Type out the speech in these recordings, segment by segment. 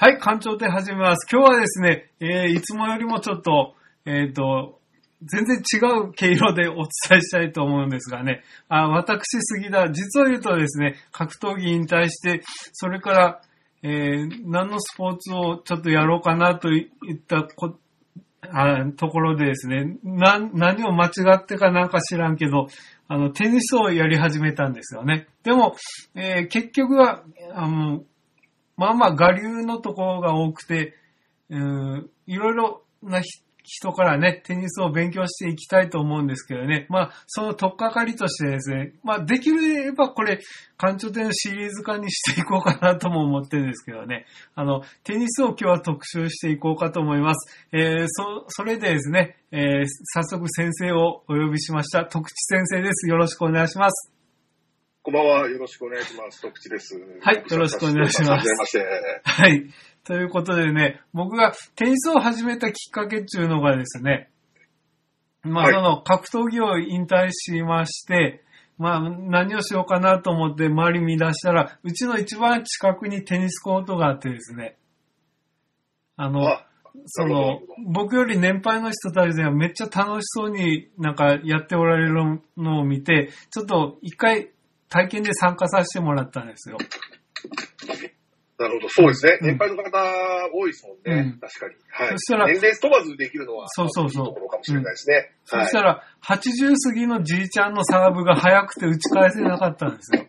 はい、館長で始めます。今日はですね、えー、いつもよりもちょっと、えっ、と、全然違う毛色でお伝えしたいと思うんですがね、あ私、杉田、実を言うとですね、格闘技引退して、それから、えー、何のスポーツをちょっとやろうかなといったこあところでですね、な、何を間違ってかなんか知らんけど、あの、テニスをやり始めたんですよね。でも、えー結局は、あの、まあまあ、我流のところが多くて、うん、いろいろな人からね、テニスを勉強していきたいと思うんですけどね。まあ、その取っかかりとしてですね、まあ、できればこれ、館長展のシリーズ化にしていこうかなとも思ってるんですけどね。あの、テニスを今日は特集していこうかと思います。えー、そ、それでですね、えー、早速先生をお呼びしました。徳地先生です。よろしくお願いします。こんばんは。よろしくお願いします。徳地です。はいよろしくお願いしますはじめまして。はい。ということでね、僕がテニスを始めたきっかけっていうのがですね、まあ、はいその格闘技を引退しまして、まあ、何をしようかなと思って周り見出したら、うちの一番近くにテニスコートがあってですね、あの、あ、その僕より年配の人たちではめっちゃ楽しそうになんかやっておられるのを見て、ちょっと一回体験で参加させてもらったんですよ。なるほど。そうですね。うん年配の方多いですもんね。うん確かに。はい。そしたら年齢問わずできるのは、そうそうそういいところかもしれないですね。はいそしたら、80過ぎのじいちゃんのサーブが速くて打ち返せなかったんですよ。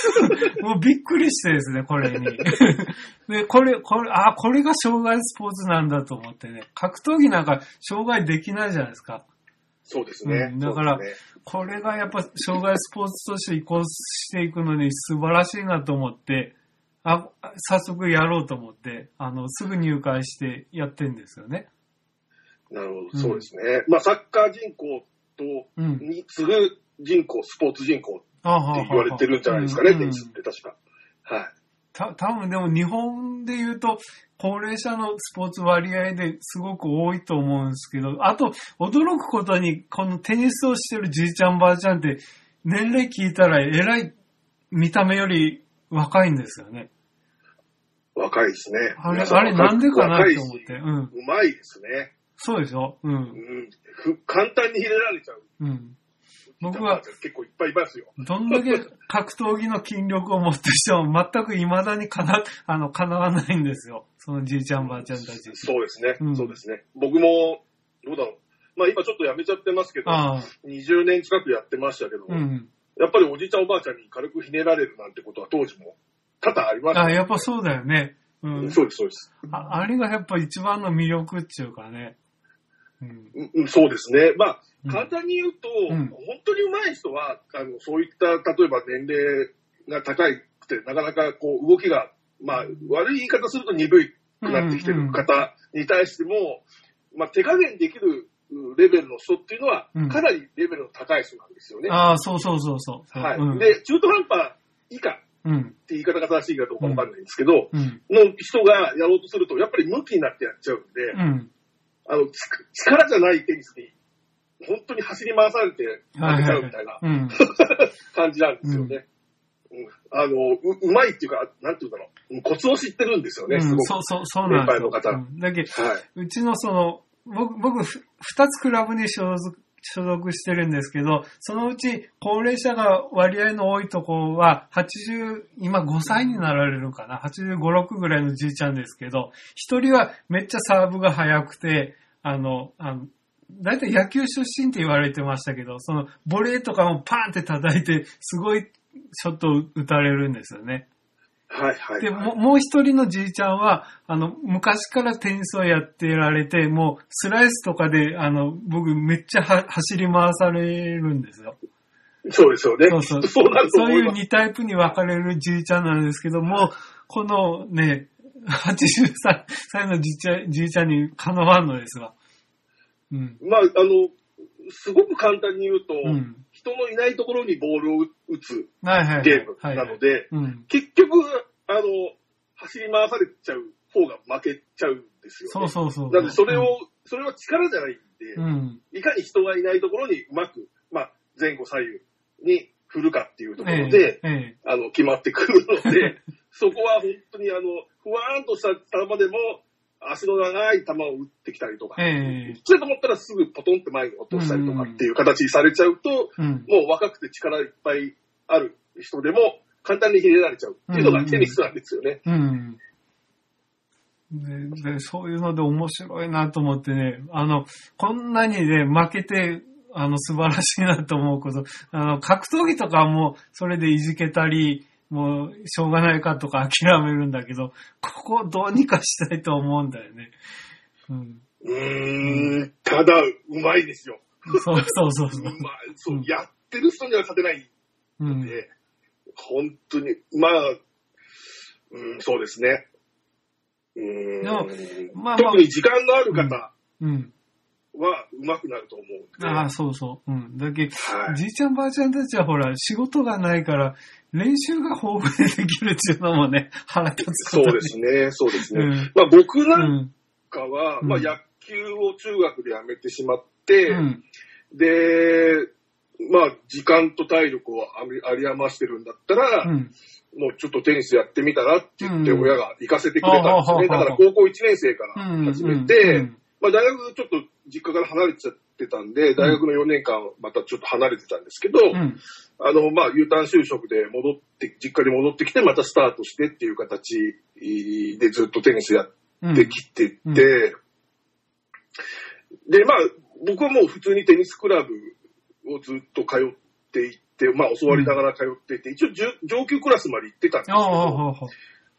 もうびっくりしてですね、これに。で、これ、これ、あ、これが障害スポーツなんだと思ってね。格闘技なんか障害できないじゃないですか。そうですね。うんだからねこれがやっぱ障害スポーツとして移行していくのに素晴らしいなと思って、あ、早速やろうと思って、あの、すぐ入会してやってんですよね。なるほど。うんそうですね。まあ、サッカー人口と、うん。に次ぐ人口、スポーツ人口あって言われてるんじゃないですかね、うんテニスって確か。はい。た、多分でも日本で言うと、高齢者のスポーツ割合ですごく多いと思うんですけど、あと、驚くことに、このテニスをしてるじいちゃんばあちゃんって、年齢聞いたら、えらい見た目より若いんですよね。若いですね。あれ、あれなんでかな若いしって思って。うん。うまいですね。そうでしょう。うんん。ふ簡単に入れられちゃう。うん。僕は結構いっぱいいますよ。どんだけ格闘技の筋力を持ってしても全く未だにかな、あの、叶わないんですよ。そのじいちゃんばあちゃんたち。そうですね。うんそうですね。僕も、どうだろう。まあ今ちょっとやめちゃってますけど、ああ。20年近くやってましたけど、うん。やっぱりおじいちゃんおばあちゃんに軽くひねられるなんてことは当時も多々ありましたあ、ね。やっぱそうだよね。うん。そうです、そうです。ああれがやっぱ一番の魅力っていうかね。うん。うんうんそうですね。まあ、うん簡単に言うと、うん本当に上手い人は、あの、そういった、例えば年齢が高くて、なかなかこう、動きが、まあ、悪い言い方すると鈍いくなってきてる方に対しても、まあ、手加減できるうレベルの人っていうのは、うんかなりレベルの高い人なんですよね。ああ、そうそうそうそう。はい。うん、で、中途半端以下っうん。て言い方が正しいかどうかわかんないんですけど、うん。の人がやろうとすると、やっぱり向きになってやっちゃうんで、うん。あの、つ力じゃないテニスに、本当に走り回されて負けちゃうみたいなうん。感じなんですよね。うんあのう、うまいっていうか、なんていうんだろう。コツを知ってるんですよね、すうん、ごく。そうそう、そうなんですの方うんだけどはい。うちのその、僕、僕、ふ二つクラブに所属、所属してるんですけど、そのうち高齢者が割合の多いところは、80、今5歳になられるかな、85、6ぐらいのじいちゃんですけど、一人はめっちゃサーブが速くて、あの、あの、だいたい野球出身って言われてましたけど、その、ボレーとかもパーンって叩いて、すごいショットを打たれるんですよね。はい、はい。で、はいももう一人のじいちゃんは、あの、昔からテニスをやってられて、もうスライスとかで、あの、僕めっちゃは走り回されるんですよ。そうですよね。そうそうそうそういう思います。2タイプに分かれるじいちゃんなんですけども、このね、83歳のじいちゃんじいちゃんにかなわんのですわ。うん。まあ、あの、すごく簡単に言うと、うん。人のいないところにボールを打つ。ゲームはいなので、うん。結局、あの、走り回されちゃう方が負けちゃうんですよ、ね。そうそうそう。なので、それを、それは力じゃないんで、うん。いかに人がいないところにうまく、まあ、前後左右に振るかっていうとこええろで、ええあの、決まってくるので、そこは本当にあの、ふわーんととした球でも、足の長い球を打ってきたりとか、ええそれと思ったらすぐポトンって前に落としたりとかっていう形にされちゃうと、うん。もう若くて力いっぱいある人でも簡単にひねられちゃうっていうのがテニスなんですよね。うん。でで、そういうので面白いなと思ってね、あの、こんなにね、負けて、あの、素晴らしいなと思うこと、あの、格闘技とかはもう、それでいじけたり、もう、しょうがないかとか諦めるんだけど、ここをどうにかしたいと思うんだよね。うん。うーん、ただ、うまいですよ。そうそうそうそうまあ、そううんやってる人には勝てないうんん。で、本当に、まあ、うん、そうですね。うーんまあまあ特に時間のある方うん。は上手くなると思う。ああ、そうそう。うん。だけど、はいじいちゃんばあちゃんたちはほら、仕事がないから、練習が豊富にできるっていうのもね、腹立つことそうですね、そうですね。うんまあ僕うなんん。かは、うんまあ野球を中学でやめてしまって、うん。で、まあ時間と体力をあり余してるんだったら、うん。もうちょっとテニスやってみたらって言ってうん親が行かせてくれたんですよね。だから高校1年生かうん。ら始めて、うんまあ大学ちょっと実家から離れちゃってたんで、大学の4年間またちょっと離れてたんですけど、うん。あの、まあ U ターン就職で戻って、実家に戻ってきてまたスタートしてっていう形でずっとテニスやうん。ってきてて、うんで、まあ僕はもう普通にテニスクラブをずっと通っていって、まあ教わりながら通っていて、一応上上級クラスまで行ってたんですけど、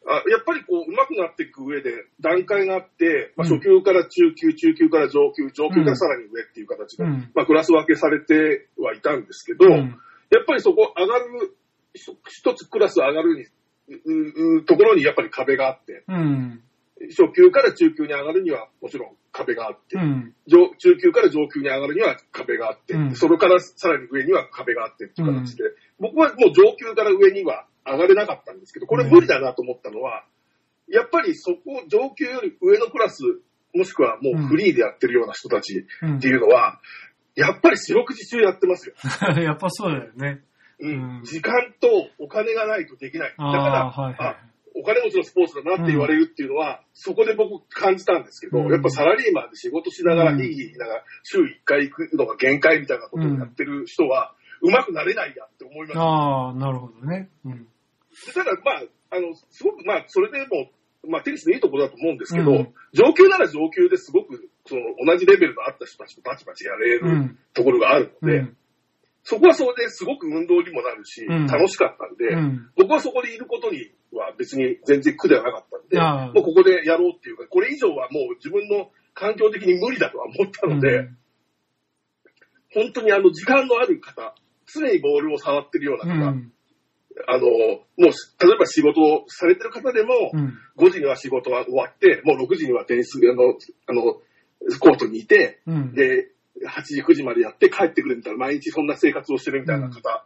あやっぱりこう、上手くなっていく上で段階があって、まあ、うん。初級から中級、中級から上級、上級からさらに上っていう形が、うん。まあ、クラス分けされてはいたんですけど、うん。やっぱりそこ上がる、一つクラス上がるに、ううところにやっぱり壁があって、うん。初級から中級に上がるにはもちろん壁があって、うん。上中級から上級に上がるには壁があって、うん。それからさらに上には壁があってっていう形で、僕はもう上級から上には上がれなかったんですけど、これ無理だなと思ったのは、やっぱりそこ、上級より上のクラス、もしくはもうフリーでやってるような人たちうんっていうのは、やっぱり四六時中やってますよ。やっぱそうだよね。うんうん時間とお金がないとできない。だから、はいはあお金持ちのスポーツだなって言われるっていうのは、そこで僕感じたんですけど、うんやっぱサラリーマンで仕事しながら、うんいいながら、週1回行くのが限界みたいなことをやってる人は、うまくなれないやって思いまい。した。ああ、なるほどね。うん。ただ、まあ、あの、すごく、まあ、それでも、まあ、テニスのいいところだと思うんですけど、うん上級なら上級ですごく、その、同じレベルのあった人たちとバチバチやれるうん。ところがあるので、うん。そこはそれですごく運動にもなるし、うん楽しかったんで、うん。僕はそこでいることには別に全然苦ではなかったんで、もうここでやろうっていうか、これ以上はもう自分の環境的に無理だとは思ったので、本当にあの時間のある方、常にボールを触ってるよううな方、ん。あの、もう、例えば仕事をされてる方でも、うん。5時には仕事が終わって、もう6時にはテニスの、あの、コートにいて、うん。で、8時、9時までやって帰ってくるみたいな、毎日そんな生活をしてるみたいな方は、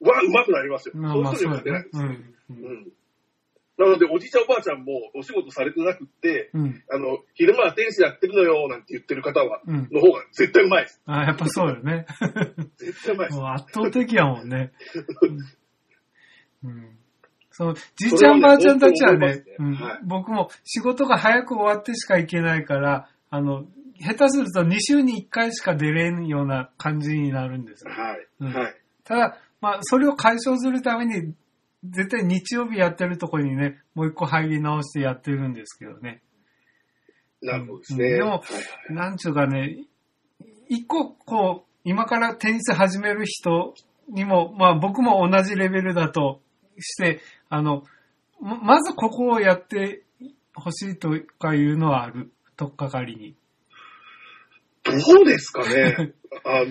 上手くなりますよ。まあまあ、そういう人には勝てないねです。。うん。うん。なので、おじいちゃんおばあちゃんもお仕事されてなくって、うん。あの、昼間はテニスやってるのよ、なんて言ってる方は、うん。の方が絶対うまいです。ああ、やっぱそうだよね。絶対うまいです。もう圧倒的やもんね。うん。その、じいちゃんばあちゃんたちはね僕も仕事が早く終わってしか行けないから、あの、下手すると2週に1回しか出れんような感じになるんですよ。はい。うんはい。ただ、まあ、それを解消するために、絶対日曜日やってるところにね、もう一個入り直してやってるんですけどね。なるほどですね。うんでもはいはいなんちゅうかね、一個こう、今からテニス始める人にも、まあ僕も同じレベルだとして、あの、ままずここをやってほしいとかいうのはある。とっかかりに。どうですかね？あのー、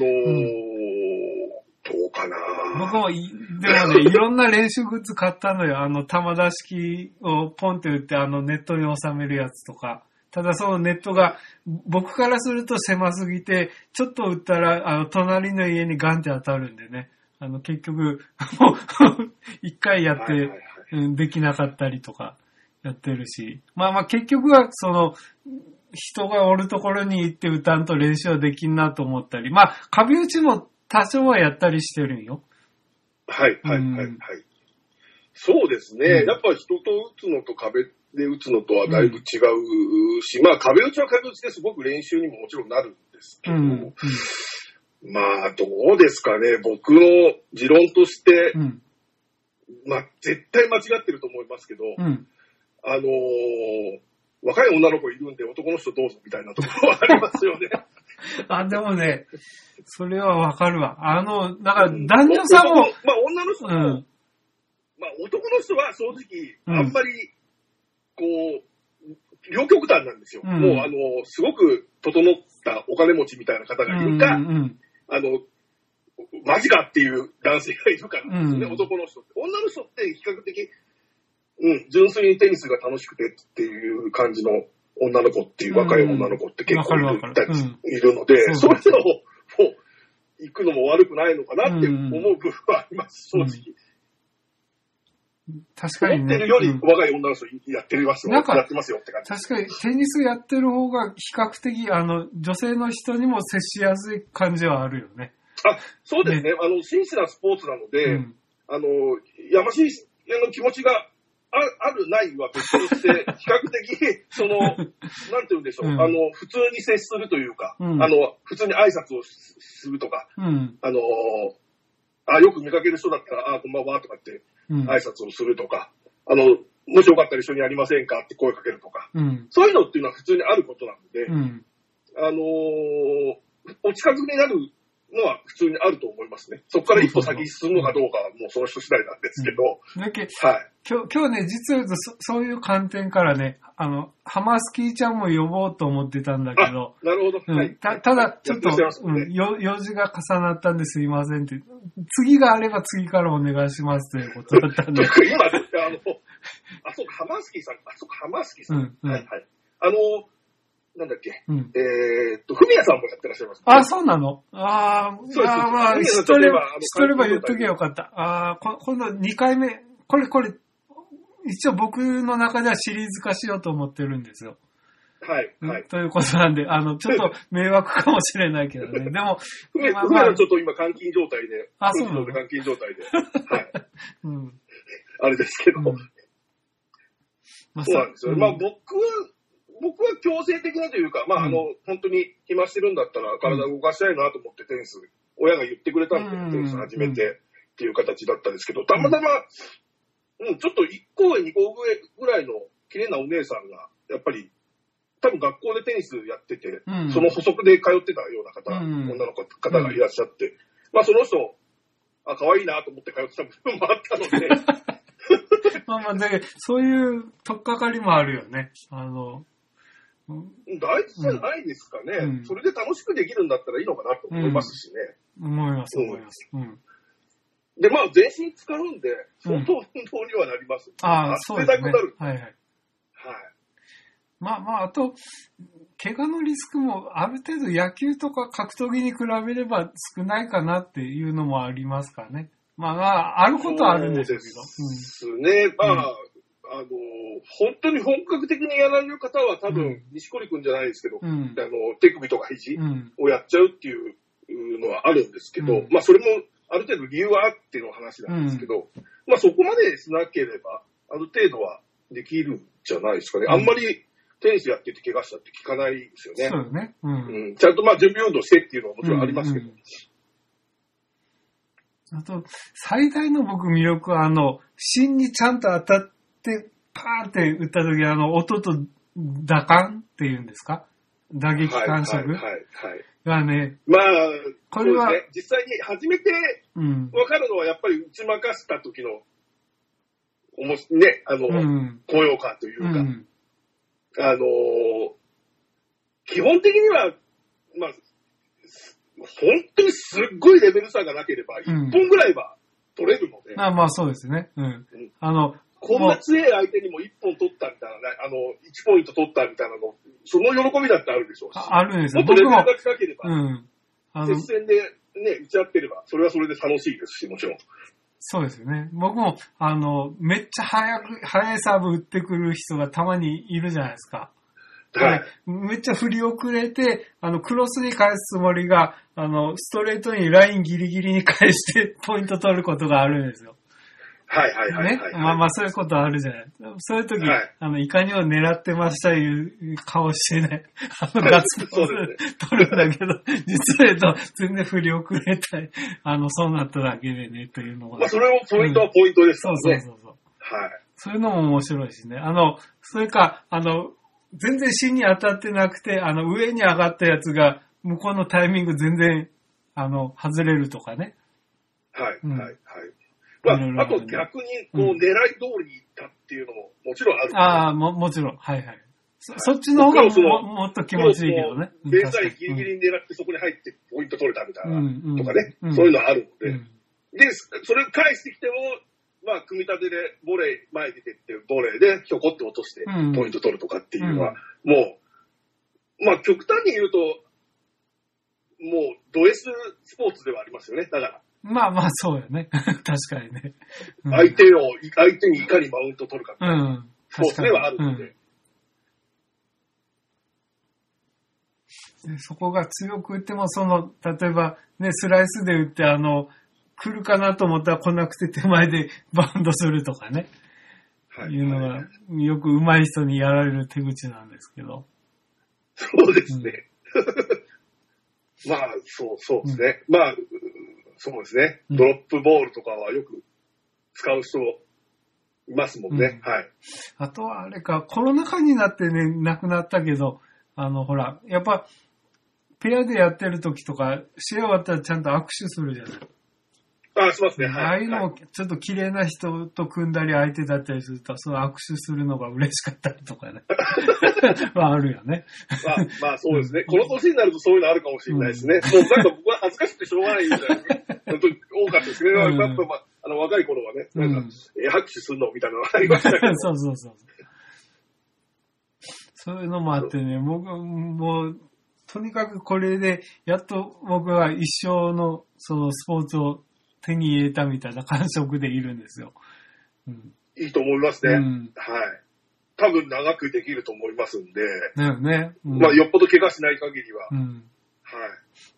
どうかな？僕もい、でもね、いろんな練習グッズ買ったのよ。あの、玉出式をポンって打って、あの、ネットに収めるやつとか。ただそのネットが、僕からすると狭すぎて、ちょっと打ったら、あの、隣の家にガンって当たるんでね。あの、結局、もう、一回やって、できなかったりとか、やってるし。まあまあ結局は、その、人がおるところに行って歌んと練習はできんなと思ったり。まあ、壁打ちも多少はやったりしてるんよ。はい、はい、うんはい、はい。そうですね。うんやっぱ人と打つのと壁で打つのとはだいぶ違うし、まあ壁打ちは壁打ちですごく練習にももちろんなるんですけど、うん。うん。まあどうですかね、僕の持論として、うん。まあ絶対間違ってると思いますけど、うん。あのー若い女の子いるんで男の人どうぞみたいなところはありますよね。あ、でもね、それはわかるわ。あの、だから男女差も、まあ女の人うも、ん。まあ男の人は正直、うんあんまり、こう、両極端なんですよ。うんもうあの、すごく整ったお金持ちみたいな方がいるか、うんうんあの、マジかっていう男性がいるからね、うん。男の人って。女の人って比較的、うん、純粋にテニスが楽しくてっていう感じの女の子っていう若い女の子って結構いる,、いるので、そそうういうのを、もう、行くのも悪くないのかなって思う部分はあります、うん。正直。確かにね。思ってるよりうん若い女の人やってますよ、なんかやってますよって感じ。確かにテニスやってる方が比較的、あの、女性の人にも接しやすい感じはあるよね。あ、そうですね。あの、真摯なスポーツなので、うん。あの、やましいの気持ちがああるないは別として、比較的、その、なんて言うんでしょう、うんあの、普通に接するというか、うんあの、普通に挨拶をするとか、うん。あの、あ、よく見かける人だったら、あ、こんばんはとかってうん。挨拶をするとか、あの、もしよかったら一緒にやりませんかって声かけるとか、うん。そういうのっていうのは普通にあることなので、うん。あのーお近づきになるのは普通にあると思いますね。そこから一歩先に進むのかどうかはもうその人次第なんですけど、だけはい。今日、今日ね、実はそ、そういう観点からね、あの、ハマスキーちゃんも呼ぼうと思ってたんだけど、なるほど。はい。うん、たただ、ちょっとねうん、よ用事が重なったんですいませんって、次があれば次からお願いしますということだったんで、僕今、あの、あ、そうか、ハマースキーさん、あ、そうか、ハマースキーさん。うんうんはいはい。あの、なんだっけ、うん。えーっと、フミヤさんもやってらっしゃいます、あ、そうなの？あーそうですまあ、知っとれば知っとれば言っとけばよかった。ああ、こ今度2回目、これ、これ、一応僕の中ではシリーズ化しようと思ってるんですよ。はい、はい。ということなんで、あの、ちょっと迷惑かもしれないけどね。でも、フミヤまさんちょっと今監禁状態で、あそうなの？で監禁状態で、はい。うん。あれですけど、うんまあそうなんですよ。うんまあ僕は、僕は強制的なというか、まああの、本当に暇してるんだったら体を動かしたいなと思ってテニス、親が言ってくれたんで、うん。テニス始めてっていう形だったんですけど、たまたま、うん、ちょっと1個上、2個上ぐらいの綺麗なお姉さんが、やっぱり、多分学校でテニスやってて、うん。その補足で通ってたような方、うん。女の子方がいらっしゃって、まあその人、あ、可愛いなと思って通ってた部分もあったので、まあまあ、で、そういう取っかかりもあるよね。あの、うん大事じゃないですかね、うんそれで楽しくできるんだったらいいのかなと思いますしね。思います、思います。うん。で、まあ、全身使うんで、うん相当運動にはなります。ああ、そうですね。はいはい。はい。まあまあ、あと、怪我のリスクもある程度野球とか格闘技に比べれば少ないかなっていうのもありますからね。まあまあ、あることはあるんでしょうけど。そうですね。まあ、あの、本当に本格的にやられる方は多分、うん錦織くんじゃないですけど、うん。うんあの、手首とか肘うん。をやっちゃうっていうのはあるんですけど、うんまあ、それもある程度理由はあっての話なんですけど、まあ、そこまでしなければ、ある程度はできるんじゃないですかね。うんあんまりテニスやってて怪我したって聞かないですよね。そうよね。うん。うん、ちゃんとまあ準備運動してっていうのはもちろんありますけど。うんうんあと、最大の僕魅力は、あの、芯にちゃんと当たって、パーンって打った時、あの、音と打感っていうんですか？打撃はい、はい、感触はい。はいがね、まあ、これはね、実際に初めてうん。分かるのはやっぱり打ち負かした時の、おもしね、あの、うん。高揚感というか、うん。あのー基本的には、まあ、す本当にすっごいレベル差がなければ、一うん本ぐらいは取れるので、まあまあそうですね。うん。あの、こんな強い相手にも一本取ったみたいなね、あの、1ポイント取ったみたいなの、その喜びだってあるでしょうし、ああるんですよ。もっとレベルが、高ければ、うん。あの接、戦でね、打ち合ってれば、それはそれで楽しいですし、もちろん。そうですよね。僕も、あの、めっちゃ早く、速いサーブ打ってくる人がたまにいるじゃないですか。はい。めっちゃ振り遅れて、あの、クロスに返すつもりが、あの、ストレートにラインギリギリに返して、ポイント取ることがあるんですよ。はいはいはいねはい。。まあまあそういうことあるじゃない。そういう時、はいあの、いかにも狙ってましたいう顔してね、あの、ガッツポーそうズ取るんだけど、実は言うと全然振り遅れたい。あの、そうなっただけでね、というのが。まあそれもポイントはポイントですかそうらね。そうそうそう。はい。そういうのも面白いしね。あの、それか、あの、全然芯に当たってなくて、あの、上に上がったやつが、向こうのタイミング全然、あの、外れるとかね。はい、うんはい、はい。まあ、あと逆に、こう、うん狙い通りに行ったっていうのも、もちろんある。ああ、も、もちろん。はいはい。そそっちの方がももっと気持ちいいけどね。うん現在ギリギリに狙ってそこに入ってポイント取れたみたいな、うん。うん。とかね、うん。そういうのあるので、うん。で、それ返してきても、まあ、組み立てでボレー、前に出てって、ボレーでひょこって落としてうん、ポイント取るとかっていうのは、もう、まあ、極端に言うと、もう、ド S スポーツではありますよね。だから、まあまあ、そうよね。確かにね。うん相手を、相手にいかにマウント取るか、うん。スポーツではあるので、うんでそこが強く打っても、その、例えば、ね、スライスで打って、あの、来るかなと思ったら来なくて手前で バウンドするとかね。はいいうのが、よく上手い人にやられる手口なんですけど。そうですね。まあ、そう、そうですね。まあ、うそうですね。うんドロップボールとかはよく使う人いますもんね。うんはい。あとはあれか、コロナ禍になってね、亡くなったけど、あの、ほら、やっぱ、ペアでやってる時とか、試合終わったらちゃんと握手するじゃない。あ、しますね。はい。ああいうのはいも、ちょっと綺麗な人と組んだり相手だったりすると、その握手するのが嬉しかったりとかね。まあ、あるよね。まあ、まあそうですね。この年になるとそういうのあるかもしれないですね。もうなんか僕は恥ずかしくてしょうがないみたいなね。本当に多かったですね。うんやっぱ、まあ、あの若い頃はね、なんか、うんえ拍手するのみたいなのがありましたけど。そうそうそう。そういうのもあってね、僕、もう、とにかくこれで、やっと僕は一生の、そのスポーツを手に入れたみたいな感触でいるんですよ。うん。いいと思いますね。うん。はい。多分長くできると思いますんで、だよね。うん、まあよっぽど怪我しない限りは、うん。はい。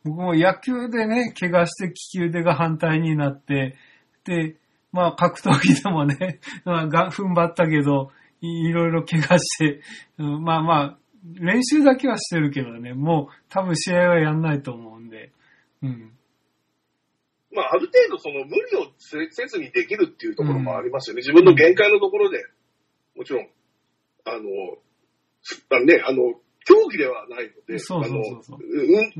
僕も野球でね、怪我して利き腕が反対になって、で、まあ格闘技でもね、まあが踏ん張ったけど、いろいろ怪我して、うんまあまあ、練習だけはしてるけどね、もう多分試合はやんないと思うんで、うん。まあ、ある程度その無理をせずにできるっていうところもありますよね。自分の限界のところで、もちろん、あの、すあね、あの、競技ではないので、そうそうそうあの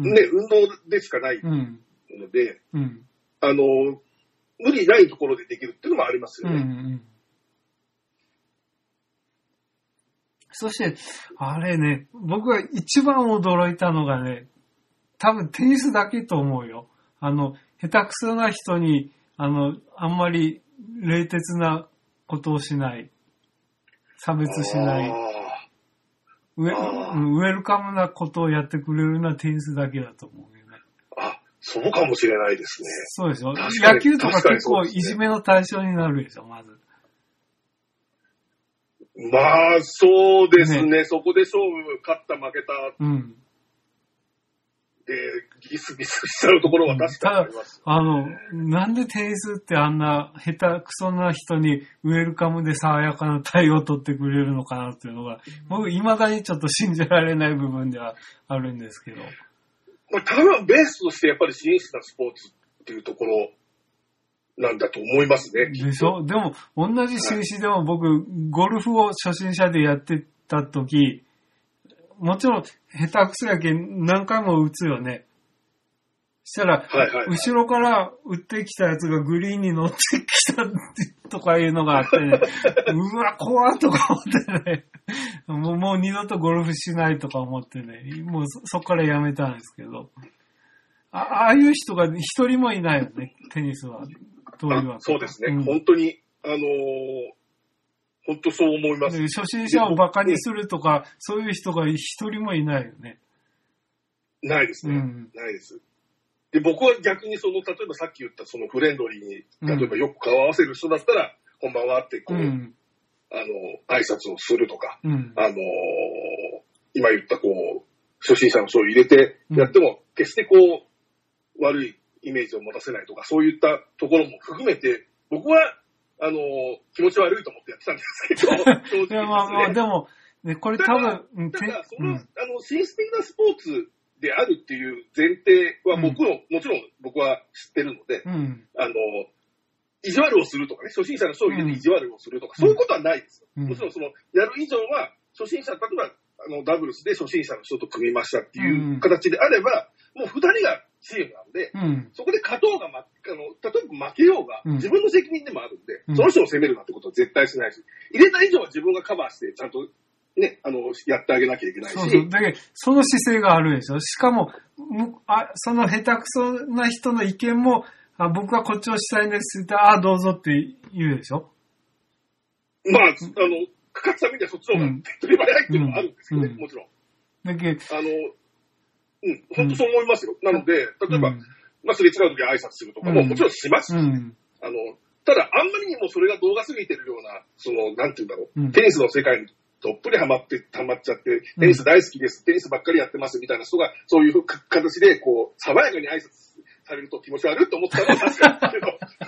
うんね、運動でしかないうん。ので、うん。あの、無理ないところでできるっていうのもありますうん。うよね。ん。そして、あれね、僕が一番驚いたのがね、多分テニスだけと思うよ。あの、下手くそな人に、あの、あんまり冷徹なことをしない。差別しない。あウェウェルカムなことをやってくれるのはテニスだけだと思うよね。ーあ、そうかもしれないですね。そうでしょ野球とか結構いじめの対象になるでしょ、まず。まあ、そうですね。そこで勝負、勝った負けたうん。で、ギスギスしちゃうところは確かにあります。あの、なんでテニスってあんな下手くそな人にウェルカムで爽やかな対応を取ってくれるのかなっていうのが、僕未だにちょっと信じられない部分ではあるんですけど。まあ、多分ベースとしてやっぱり真摯なスポーツっていうところなんだと思いますね。でしょ？でも、同じ紳士でも僕、ゴルフを初心者でやってた時、もちろん下手くそやけん何回も打つよね。したら、はいはい。後ろから打ってきたやつがグリーンに乗ってきたとかいうのがあってね、うわ、怖っとか思ってね、もうもう二度とゴルフしないとか思ってね、もうそそこからやめたんですけど、あああいう人が一人もいないよね、テニスは。どういうわあそうですね。うん本当に、あのー本当そう思います。で初心者をバカにするとか、そういう人が一人もいないよね。ないですね。うん。ないです。で、僕は逆にその、例えばさっき言ったそのフレンドリーに、うん例えばよく顔合わせる人だったら、こんばんはってこう、うん。あの、挨拶をするとか、うん。あのー今言ったこう、初心者の人を入れてやっても、決してこう、悪いイメージを持たせないとか、そういったところも含めて、僕は、あの、気持ち悪いと思ってやってたんですけど、正直いや、まあまあ、でも、ね、これ多分、うんてただ、その、うん。あの、紳士的なスポーツであるっていう前提は僕の、もちろん僕は知ってるので、うん。あの、意地悪をするとかね、初心者の人を入れて意地悪をするとか、うんそういうことはないですよ。うん。もちろんその、やる以上は、初心者、例えば、あの、ダブルスで初心者の人と組みましたっていう形であれば、もう二人がチームなんで、うん。そこで勝とうが、ま、あの、例えば負けようが、うん自分の責任でもあるんで、うんその人を責めるなんてことは絶対しないし、入れた以上は自分がカバーして、ちゃんと、ね、あの、やってあげなきゃいけないし、そうそう。だけど、その姿勢があるでしょ。しかも、むあその下手くそな人の意見も、あ僕はこっちをしたいんですって言ったら、あどうぞって言うでしょ？まあ、あの、かかったみたいそっちの方が手っ取り早いっていうのもあるんですけどね、うん。もちろん。だけど、あの、うん、本当そう思いますよ。なので、例えば、うん。まあ、すれ違う時は挨拶するとかもうん。もちろんしますし、うん。あの、ただ、あんまりにもそれが動画過ぎてるような、その、なんて言うんだろう、うん。テニスの世界にどっぷりハマって、ハマっちゃって、テニス大好きです、テニスばっかりやってますみたいな人が、そういうか形で、こう、爽やかに挨拶されると気持ち悪いと思ったのは確か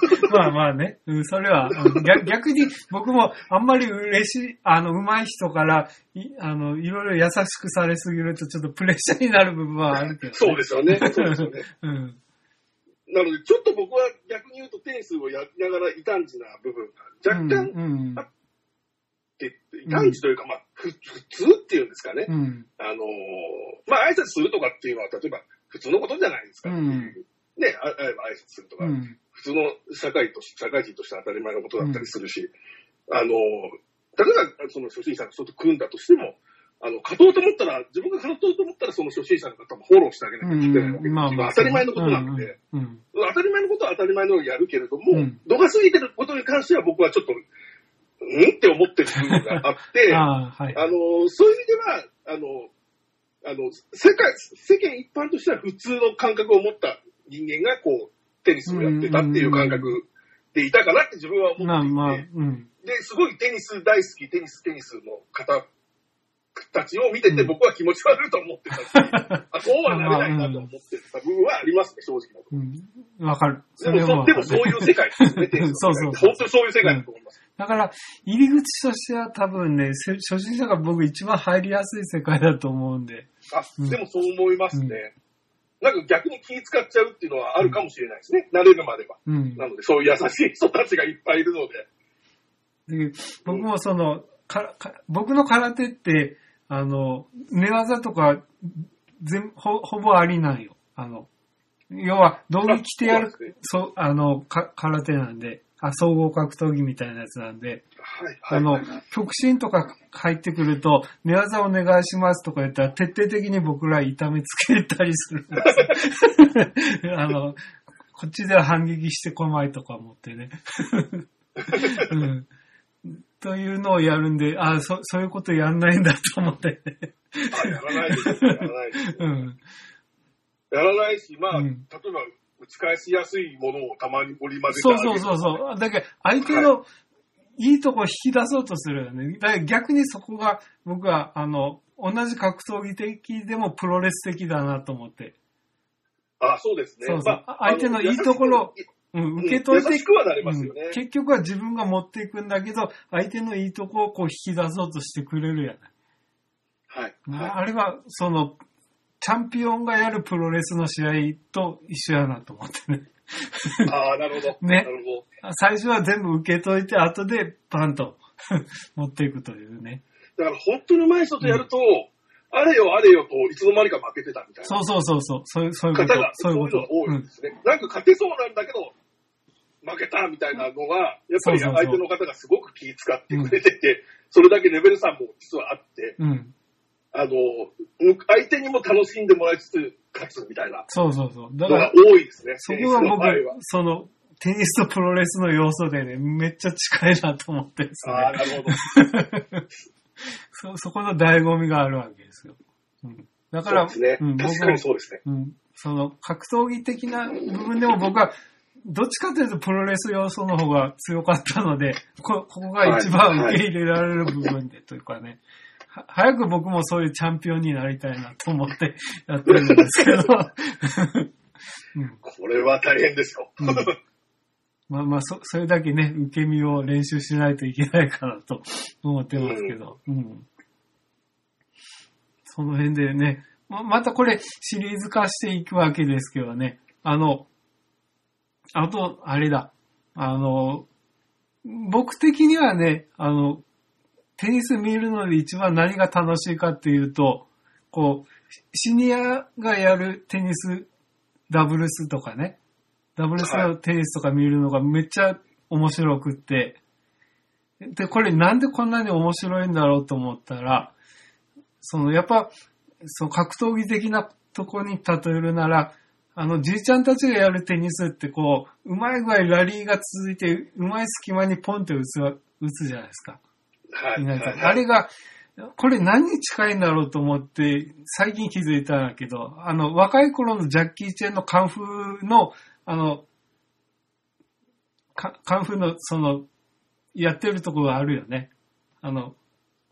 ですけど、まあまあね、うん、それは、うん逆逆に僕もあんまり嬉しい、あの、上手い人から、いあの、いろいろ優しくされすぎるとちょっとプレッシャーになる部分はあるけど、そうですよね。そうですよね。うん。なので、ちょっと僕は逆に言うとテニスをやりながら異端児な部分が若干うん。って、異端児というか、まあ、ふ普通っていうんですかね。うん。あのーまあ、挨拶するとかっていうのは、例えば、普通のことじゃないですか。うんね、あ挨拶するとか、うん。普通の社会とし社会人として当たり前のことだったりするし、あのー例えば、その初心者の人と組んだとしても、あの、勝とうと思ったら、自分が勝とうと思ったら、その初心者の方もフォローしてあげなきゃいけないわけです。まあまあ。当たり前のことなので、うん。うん当たり前のことは当たり前のようにやるけれども、うん度が過ぎてることに関しては僕はちょっと、うん？って思ってる部分があって、ああ、はい。あの、そういう意味では、あの、あの、世界、世間一般としては普通の感覚を持った人間が、こう、テニスをやってたっていう感覚でいたかなって自分は思っていて、まあまあ、うん。で、すごいテニス大好き、テニス、テニスの方たちを見ててうん僕は気持ち悪いと思ってたし、あ、そうはなれないなと思ってた部分はありますね、正直なところ。うん。わかる。でもそ、でもそういう世界ですね、テニスの世界そうそう本当にそういう世界だと思います。だから、入り口としては多分ね、せ初心者が僕一番入りやすい世界だと思うんで。あうん、でもそう思いますね。なんか逆に気使っちゃうっていうのはあるかもしれないですね。慣れるまでは。うん。なので、そういう優しい 人たちがいっぱいいるので。で僕もその、かか僕の空手って、あの、寝技とか、全ほほぼありなんよ。あの、要は、道着着てやるあそうね、あの、か空手なんで、あ、総合格闘技みたいなやつなんで、はい、あの、極真とか入ってくると、寝技お願いしますとか言ったら、徹底的に僕ら痛めつけたりするんですよ あの、こっちでは反撃してこないとか思ってね。うん、というのをやるんで、あそそういうことやんないんだと思ってね。あやらないです。やらないです。うん。やらないし、まあ、うん例えば、打ち返しやすいものをたまに織り交ぜてそうそうそうそう。だけど、相手のいいとこ引き出そうとするよね。だから逆にそこが、僕は、あの、同じ格闘技的でもプロレス的だなと思って。あ、そうですね。そうそうまあ相手のいいところうん、く受け取って優しくはなりますよねうん結局は自分が持っていくんだけど、相手のいいとこをこう引き出そうとしてくれるやはい。ない。はいあれは、その、チャンピオンがやるプロレスの試合と一緒やなと思ってね。ああ、なるほど。ねなるほど。最初は全部受け取いて、後でパンと 持っていくというね。だから本当に上手い人とやると、あれよあれよといつの間にか負けてたみたいなそうそうそうそう。そういう、そういうこと方が。そういうのが多いんですね。なんか勝てそうなんだけど、負けたみたいなのが、やっぱり相手の方がすごく気使ってくれてて、それだけレベル差も実はあって、うん。うん。あの、相手にも楽しんでもらいつつ勝つみたいなそうそうそう。だから、多いですね。そこが僕その、テニスとプロレスの要素でね、めっちゃ近いなと思ってですね。ああ、なるほど。そ、そこの醍醐味があるわけですよ。うん、だから、ね。うん、僕確かにそうですね。うん、その格闘技的な部分でも僕は、どっちかというとプロレス要素の方が強かったので、こここが一番受け入れられる部分でというかね、は早く僕もそういうチャンピオンになりたいなと思って やってるんですけど、うんこれは大変ですよ。うんまあまあ、そ、それだけね、受け身を練習しないといけないかなと思ってますけど。うん。その辺でね、ま、またこれシリーズ化していくわけですけどね。あの、あと、あれだ。あの、僕的にはね、あの、テニス見るので一番何が楽しいかっていうと、こう、シニアがやるテニス、ダブルスとかね、ダブルスのテニスとか見るのがめっちゃ面白くって、で、これなんでこんなに面白いんだろうと思ったら、その、やっぱ、そう、格闘技的なとこに例えるなら、あの、じいちゃんたちがやるテニスってこう、うまい具合ラリーが続いて、うまい隙間にポンって打つわ、打つじゃないですか。はい。意外とはいあれが、これ何に近いんだろうと思って、最近気づいたんだけど、あの、若い頃のジャッキー・チェンのカンフーの、あの、カカンフーの、その、やってるとこがあるよね。あの、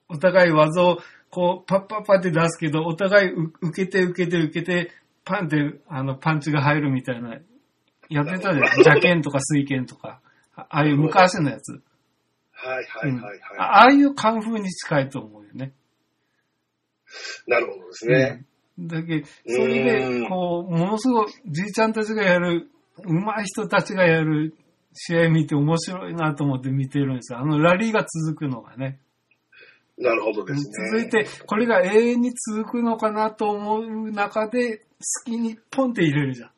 お互い技を、こう、パッパッパって出すけど、お互いう受けて受けて受けて、パンって、あの、パンチが入るみたいな、やってたじゃん。邪剣とか水剣とか、あああいう昔のやつ。はいはいはいはい。あああいうカンフーに近いと思うよね。なるほどですね。うんだけそれで、こう、ものすごい、じいちゃんたちがやる、上手い人たちがやる試合見て面白いなと思って見てるんですよ。あのラリーが続くのがね。なるほどですね。続いて、これが永遠に続くのかなと思う中で、好きにポンって入れるじゃん。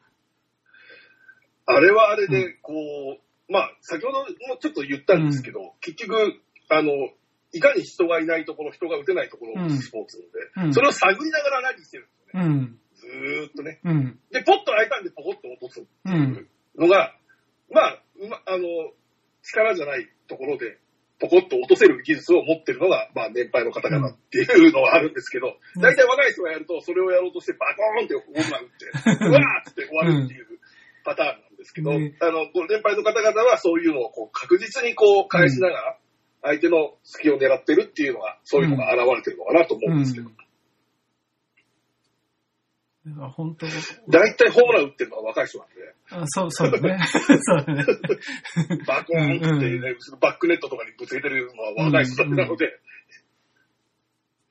あれはあれで、こう、まあ、先ほどもちょっと言ったんですけど、結局、あの、いかに人がいないところ、人が打てないところのスポーツなので、うんそれを探りながらラリーしてるんですよね。うん。ずーっとね。うん。で、ポッと開いたんでポコッと落とすうん。のが、まあ、うま、あの、力じゃないところで、ポコッと落とせる技術を持ってるのが、まあ、年配の方々っていうのはあるんですけど、うん大体若い人がやると、それをやろうとして、バコーンってホームラン打って、うわーって終わるっていうパターンですけど、ね。あの、こう年配の方々はそういうのをこう確実にこう返しながら、相手の隙を狙ってるっていうのが、そういうのが現れてるのかなと思うんですけど、だから本当、大体ホームラン打ってるのは若い人なんで、あそう、そうだね。そうだね。バコーンってね、バックネットとかにぶつけてるのは若い人だけなので、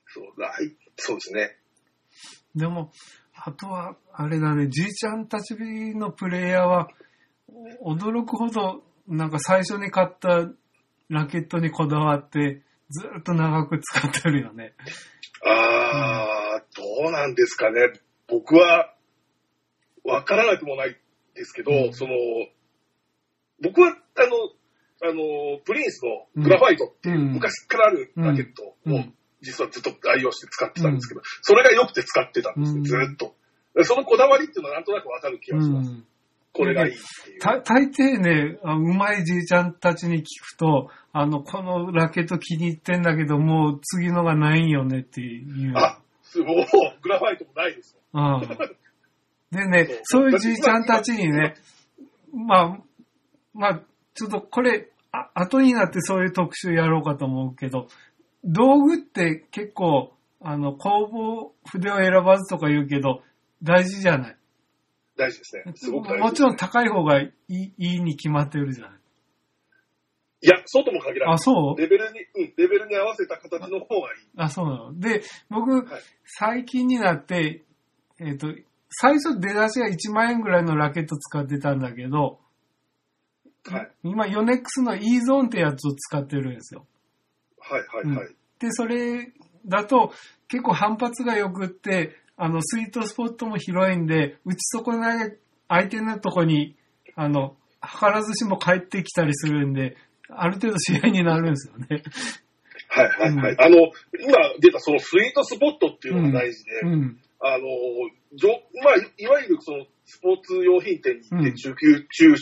そうだ、はい、そうですね。でも、あとは、あれだね、じいちゃんたちのプレイヤーは、お驚くほど、なんか最初に買ったラケットにこだわって、ずっと長く使ってるよね。あー、どうなんですかね。僕は、わからなくもないですけど、うん。その、僕は、あの、あの、プリンスのグラファイトっていう、うん。昔からあるラケットを、うん実はずっと愛用して使ってたんですけど、それが良くて使ってたんですうんね、ずっと。そのこだわりっていうのはなんとなくわかる気うがします。ん。これがいいってい大抵ね、あうまいじいちゃんたちに聞くと、あの、このラケット気に入ってんだけど、もう次のがないんよねっていう。あ、すごい。グラファイトもないですもん。うん。でね、そういうじいちゃんたちにね、まあ、まあ、ちょっとこれ、あ後になってそういう特集やろうかと思うけど、道具って結構、あの、工房、筆を選ばずとか言うけど、大事じゃない。大事ですね。すごく大事です。もちろん高い方がいいいいに決まってるじゃない。いや、そうとも限らないあ、。そう？レベルに、うん、レベルに合わせた形の方がいい。あ、そうなの。で、僕、はい最近になって、えっ、と、最初出だしが1万円ぐらいのラケット使ってたんだけど、はい。今、ヨネックスの E ゾーンってやつを使ってるんですよ。はい、はい、はい。で、それだと結構反発が良くって、あの、スイートスポットも広いんで、打ち損ない相手のとこに、あの、図らずしも帰ってきたりするんで、ある程度試合になるんですよね。はい、はい、はい。うんあの、今出たそのスイートスポットっていうのが大事で、うん。あの、じょまあ、いわゆるそのスポーツ用品店に行ってうん中級、中、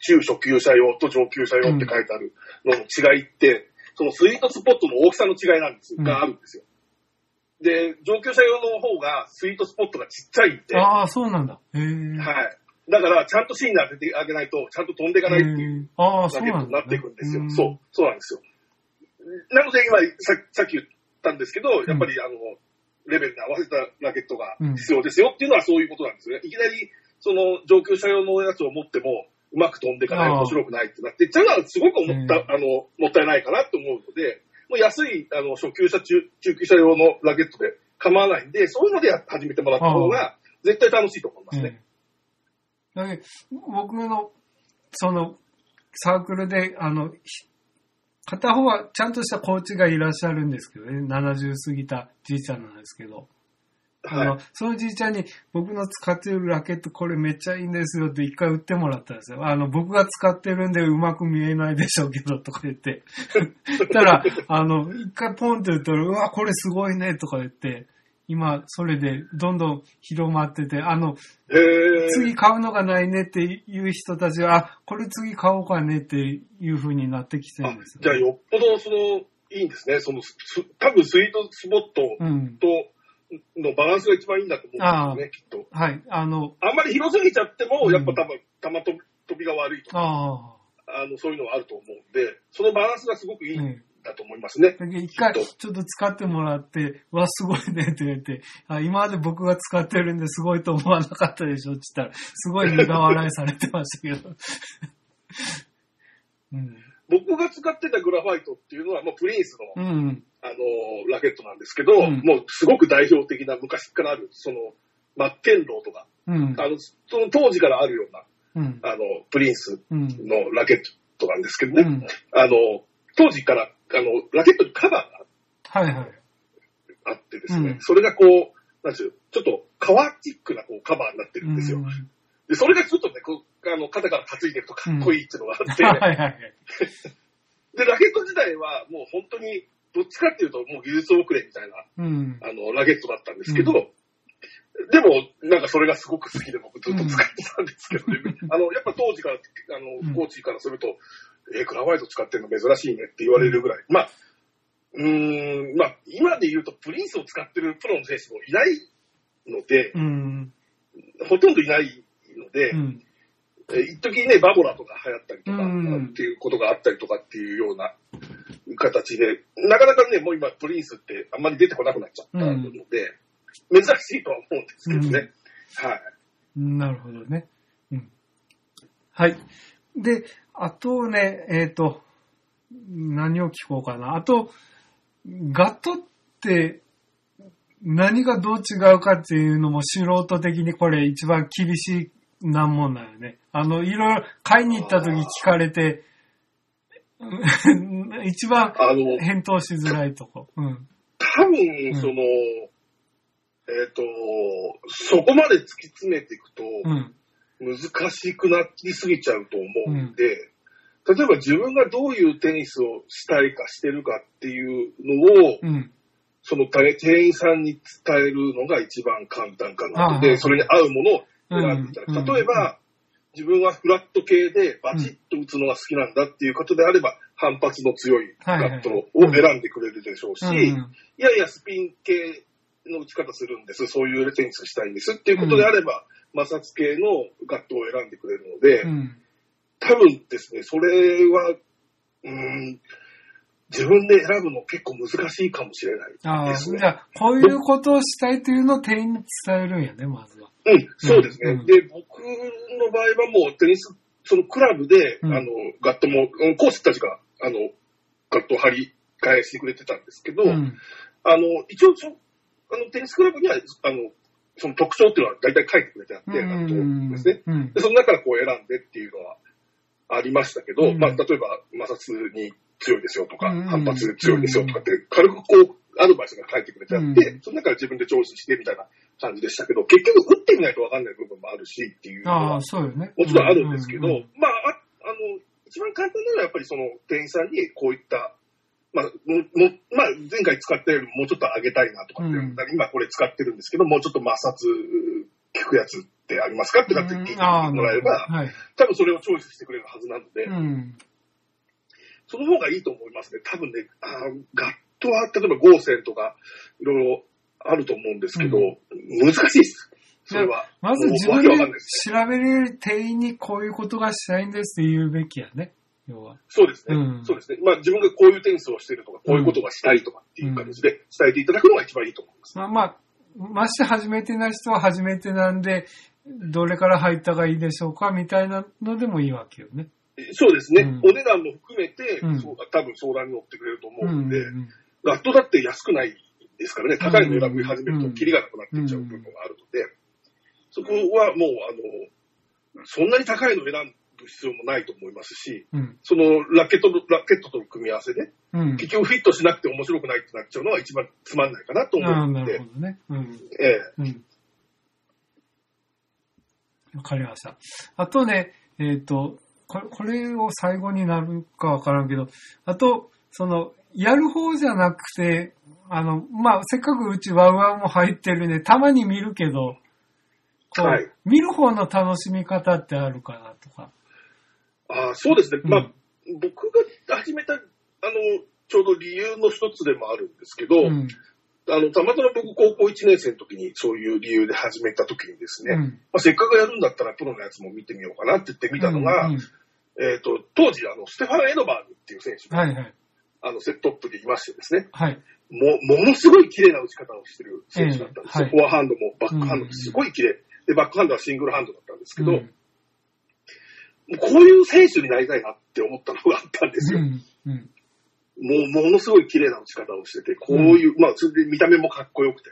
中初級者用と上級者用って書いてあるのの違いって、そのスイートスポットの大きさの違いなんです、うんがあるんですよ。で、上級者用の方がスイートスポットがちっちゃいんで、はああ、そうなんだ。へえ。い。だから、ちゃんと芯に当ててあげないと、ちゃんと飛んでいかないっていうラそうなんだ、ケットになっていくんですよ。んそう、そうなんですよ。なので今さ、さっき言ったんですけど、やっぱりあの、レベルに合わせたラケットが必要ですよっていうのはそういうことなんですよね。いきなり、その上級者用のやつを持っても、うまく飛んでいかないと面白くないってなって、じゃあすごく思った、うん。あの、もったいないかなと思うので、もう安い、あの、初級者中、中級者用のラケットで構わないんで、そういうので始めてもらった方が、絶対楽しいと思いますね。だけど僕の、その、サークルで、あの、ひ片方はちゃんとしたコーチがいらっしゃるんですけどね、70過ぎたじいちゃんなんですけど、あのはい。、そのじいちゃんに僕の使ってるラケットこれめっちゃいいんですよって一回売ってもらったんですよ。あの、僕が使ってるんでうまく見えないでしょうけどとか言って。たら、あの、一回ポンって言ったら、うわ、これすごいねとか言って、今、それでどんどん広まってて、あの、へー次買うのがないねっていう人たちは、あ、これ次買おうかねっていう風になってきてるあんですじゃあよっぽど、その、いいんですね。その、す多分スイートスポットうん。とのバランスが一番いいんだと思うんですよね、きっと。はい。あの、あんまり広すぎちゃっても、うんやっぱ多分、玉飛びが悪いとか、ああの、そういうのがあると思うんで、そのバランスがすごくいいあ、んねだと思いますね。一回ちょっと使ってもらって、うわ、すごいねって言って、あ今まで僕が使ってるんですごいと思わなかったでしょって言ったら、すごい苦笑いされてましたけど。うん。僕が使ってたグラファイトっていうのは、もうプリンスの、うん。あの、ラケットなんですけど、うんもうすごく代表的な昔からある、その、マッケンローとか、うん。あの、その当時からあるような、うん。あの、プリンスうん。のラケットなんですけどね、うんあの、当時から、あの、ラケットにカバーがはいはい。あってですね、うんそれがこう、なんですよ、ちょっと革チックなこうカバーになってるんですよ。うんで、それがちょっとね、こう、あの、肩から担いでるとかっこいいっていうのがあって、はいはいはい。で、ラケット自体はもう本当に、どっちかっていうともう技術遅れみたいな、うん。あの、ラケットだったんですけど、でも、なんかそれがすごく好きで僕ずっと使ってたんですけどね。あの、やっぱ当時から、あうんの、コーチからすると、えーグラファイト使ってるの珍しいねって言われるぐらい。まあ、うーん、まあ、今で言うとプリンスを使ってるプロの選手もいないので、うん。ほとんどいないので、うん。えー一時ね、バボラとか流行ったりとか、うんっていうことがあったりとかっていうような形で、なかなかね、もう今プリンスってあんまり出てこなくなっちゃったので、珍しいとは思うんですけどね。はい。なるほどね。うん。はい。で、あとね、えっ、と、何を聞こうかな。あと、ガトって何がどう違うかっていうのも素人的にこれ一番厳しい難問だよね。あの、いろいろ買いに行った時聞かれて、うん 一番返答しづらいとこ。うん。多分、その、えっ、と、そこまで突き詰めていくと、うん。難しくなりすぎちゃうと思うんで、例えば自分がどういうテニスをしたいかしてるかっていうのを、うん。その店員さんに伝えるのが一番簡単かなで、それに合うものを例えば、自分はフラット系でバチッと打つのが好きなんだっていうことであれば、反発の強いガットを選んでくれるでしょうし、うんいやいや、スピン系の打ち方するんです。そういうテニスしたいんです。っていうことであれば、摩擦系のガットを選んでくれるので、うん。多分ですね、それは、うーん、自分で選ぶの結構難しいかもしれないああ、ですね。じゃあ、こういうことをしたいというのを店員に伝えるんやね、まずは。うん、そうですね。うんで、僕の場合はもうテニス、そのクラブで、うんあの、ガットも、うんコーチたちが、あの、ガットを張り替えしてくれてたんですけど、うん。あの、一応そ、あの、テニスクラブには、あの、その特徴っていうのは大体書いてくれてあって、ガットですね。うんで、その中からこう選んでっていうのはありましたけど、うんまあ、例えば摩擦に強いですよとか、うん反発強いですよとかって、軽くこう、アドバイスが書いてくれてあって、うんその中から自分でチョイスしてみたいな感じでしたけど、結局打ってみないと分かんない部分もあるしっていうのは。もちろんあるんですけど、まあ、ああの、一番簡単なのはやっぱりその店員さんにこういった、まあ、ももまあ、前回使ったよりももうちょっと上げたいなとかって、うん今これ使ってるんですけど、もうちょっと摩擦効くやつってありますかってなって聞いてもらえば、はい。多分それをチョイスしてくれるはずなので、うん。その方がいいと思いますね。多分ね、あーガットは例えば合成とかいろいろあると思うんですけど、う難しいです。それは。まず自分で調べれる店員にこういうことがしたいんですって言うべきやね。要は。そうですね。うんそうですね。まあ自分がこういうテニスをしてるとか、こういうことがしたいとかっていう感じで伝えていただくのが一番いいと思います。まあまあ、まして初めてな人は初めてなんで、どれから入ったがいいでしょうかみたいなのでもいいわけよね。そうですね。うんお値段も含めて、うんそう多分相談に乗ってくれると思うので、んラットだって安くないですからね、高いの選び始めるうんとキリがなくなっていっちゃう部分があるので、そこはもう、あの、そんなに高いのを選ぶ必要もないと思いますし、うん。そのラケットと、ラケットとの組み合わせで、うん。結局フィットしなくて面白くないってなっちゃうのは一番つまんないかなと思うのでなるほ、どね。うん。ええうん。わかりました。あとね、えっ、と、これ、これを最後になるかわからんけど、あと、その、やる方じゃなくて、あの、まあ、せっかくうちワウワウも入ってるね、たまに見るけど、こうはい見る方の楽しみ方ってあるかなとか。ああそうですね。うんまあ、僕が始めた、あの、ちょうど理由の一つでもあるんですけど、うん。あの、たまたま僕高校1年生の時にそういう理由で始めた時にですね、うん。まあ、せっかくやるんだったらプロのやつも見てみようかなって言って見たのが、うんうんえっ、と、当時、あの、ステファン・エドバーグっていう選手が、はいはい。あの、セットアップでいましてですね、はい。も、ものすごい綺麗な打ち方をしてる選手だったんですよ。ええはいフォアハンドもバックハンドもすごい綺麗。で、バックハンドはシングルハンドだったんですけど、うんこういう選手になりたいなって思ったのがあったんですよ。うん。うん。もう、ものすごい綺麗な打ち方をしてて、こういう、まあ、それで見た目もかっこよくて、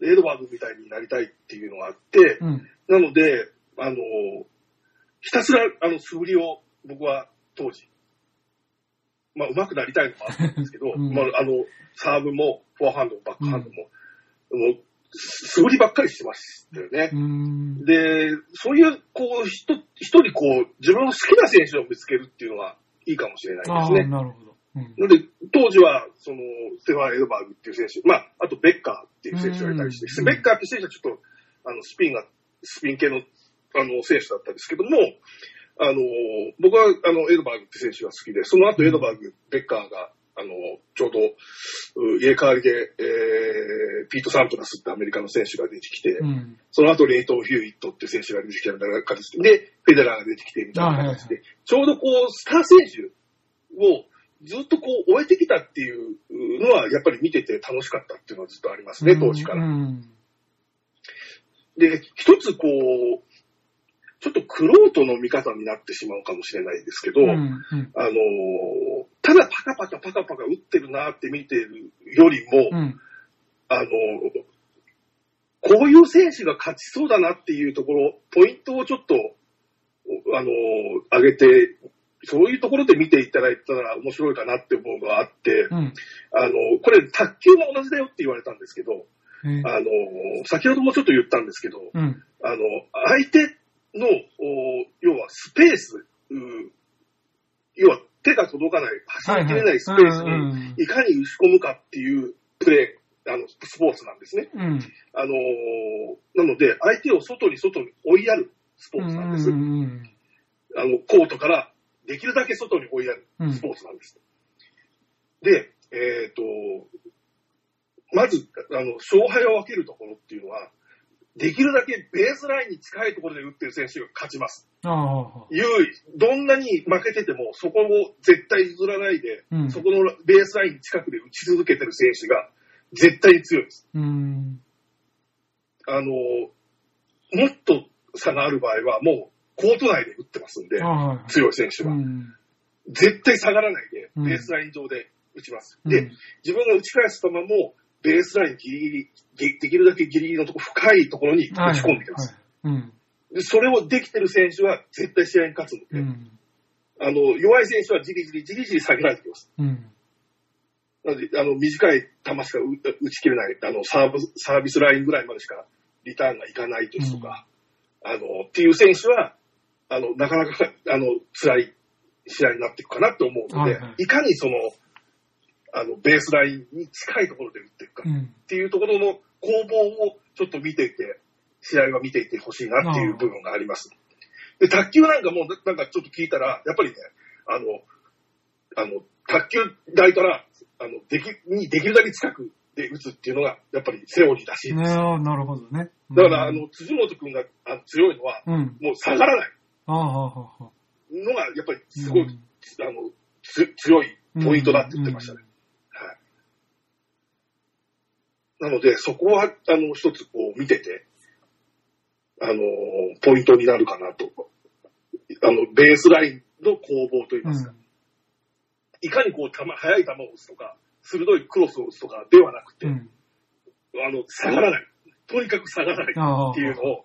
でエドワードみたいになりたいっていうのがあって、うん。なので、あの、ひたすら、あの、素振りを僕は当時、まあ、上手くなりたいのもあったんですけど、うんまあ、あの、サーブも、フォアハンドも、バックハンドも、もう、素振りばっかりしてましたよねう。ん。で、そういう、こう、人、一人こう、自分の好きな選手を見つけるっていうのはいいかもしれないですね。なるほど。うん。ので、当時は、その、ステファン・エドバーグっていう選手、まあ、あとベッカーっていう選手がいたりして、うんベッカーって選手はちょっと、あの、スピンが、スピン系の、あの、選手だったんですけども、あの、僕は、あの、エドバーグって選手が好きで、その後エドバーグ、ベッカーが、あの、ちょうど、う入れ替わりで、えー、ピート・サントラスってアメリカの選手が出てきて、うん。その後、レイトン・ヒューイットっていう選手が出てきたみたいな形で、フェデラーが出てきてみたいな形で、ちょうどこう、スター選手をずっとこう、終えてきたっていうのは、やっぱり見てて楽しかったっていうのはずっとありますね、当時から。うん。で、一つこう、ちょっとクロートの見方になってしまうかもしれないですけど、うん。うん。あのーただパカパカパカパカ打ってるなって見てるよりも、うん。あのーこういう選手が勝ちそうだなっていうところ、ポイントをちょっと、おあのー上げて、そういうところで見ていただいたら面白いかなって思うのがあって、うん。あのーこれ卓球も同じだよって言われたんですけど、えーあのー先ほどもちょっと言ったんですけど、うん。あの、相手の、お要はスペース、う要は手が届かない、走りきれないスペースに、いかに打ち込むかっていうプレー、あの、スポーツなんですね。うん。あのーなので、相手を外に外に追いやるスポーツなんです。うん。あの、コートからできるだけ外に追いやるうんスポーツなんです。で、えっ、と、まず、あの、勝敗を分けるところっていうのは、できるだけベースラインに近いところで打ってる選手が勝ちます。優位。どんなに負けてても、そこを絶対譲らないで、うんそこのベースライン近くで打ち続けてる選手が絶対に強いです。うん。あの、もっと差がある場合は、もうコート内で打ってますんで強い選手は。うん。絶対下がらないで、うんベースライン上で打ちます。うんで、自分が打ち返す球も、ベースラインギリギリ、でできるだけギリギリのとこ、深いところに打ち込んできます。はい。うん。でそれをできてる選手は絶対試合に勝つので、うん。あの、弱い選手はじりじりじりじり下げられてきます。うん。なので、あの、短い球しか打打ち切れない、あの、サーブ、サービスラインぐらいまでしかリターンがいかないですとか、あの、っていう選手は、あの、なかなか、あの、辛い試合になっていくかなと思うので、はいはいいかにその、あの、ベースラインに近いところで打っていくかうん。っていうところの攻防をちょっと見ていて、試合は見ていてほしいなっていう部分があります。で、卓球なんかも、ななんかちょっと聞いたら、やっぱりね、あの、あの、卓球台から、あの、でき、にできるだけ近くで打つっていうのが、やっぱりセオリーらしいです。なるほどね。だから、あの、辻本くんがあ強いのは、うん。もう下がらない。のが、やっぱりすごい、うんあの、つ強いポイントだって言ってましたね。はい。なので、そこは、あの、一つこう見てて、あの、ポイントになるかなと。あの、ベースラインの攻防といいますか。いかにこう、球、速い球を打つとか、鋭いクロスを打つとかではなくて、うん。あの、下がらない。とにかく下がらないっていうのを、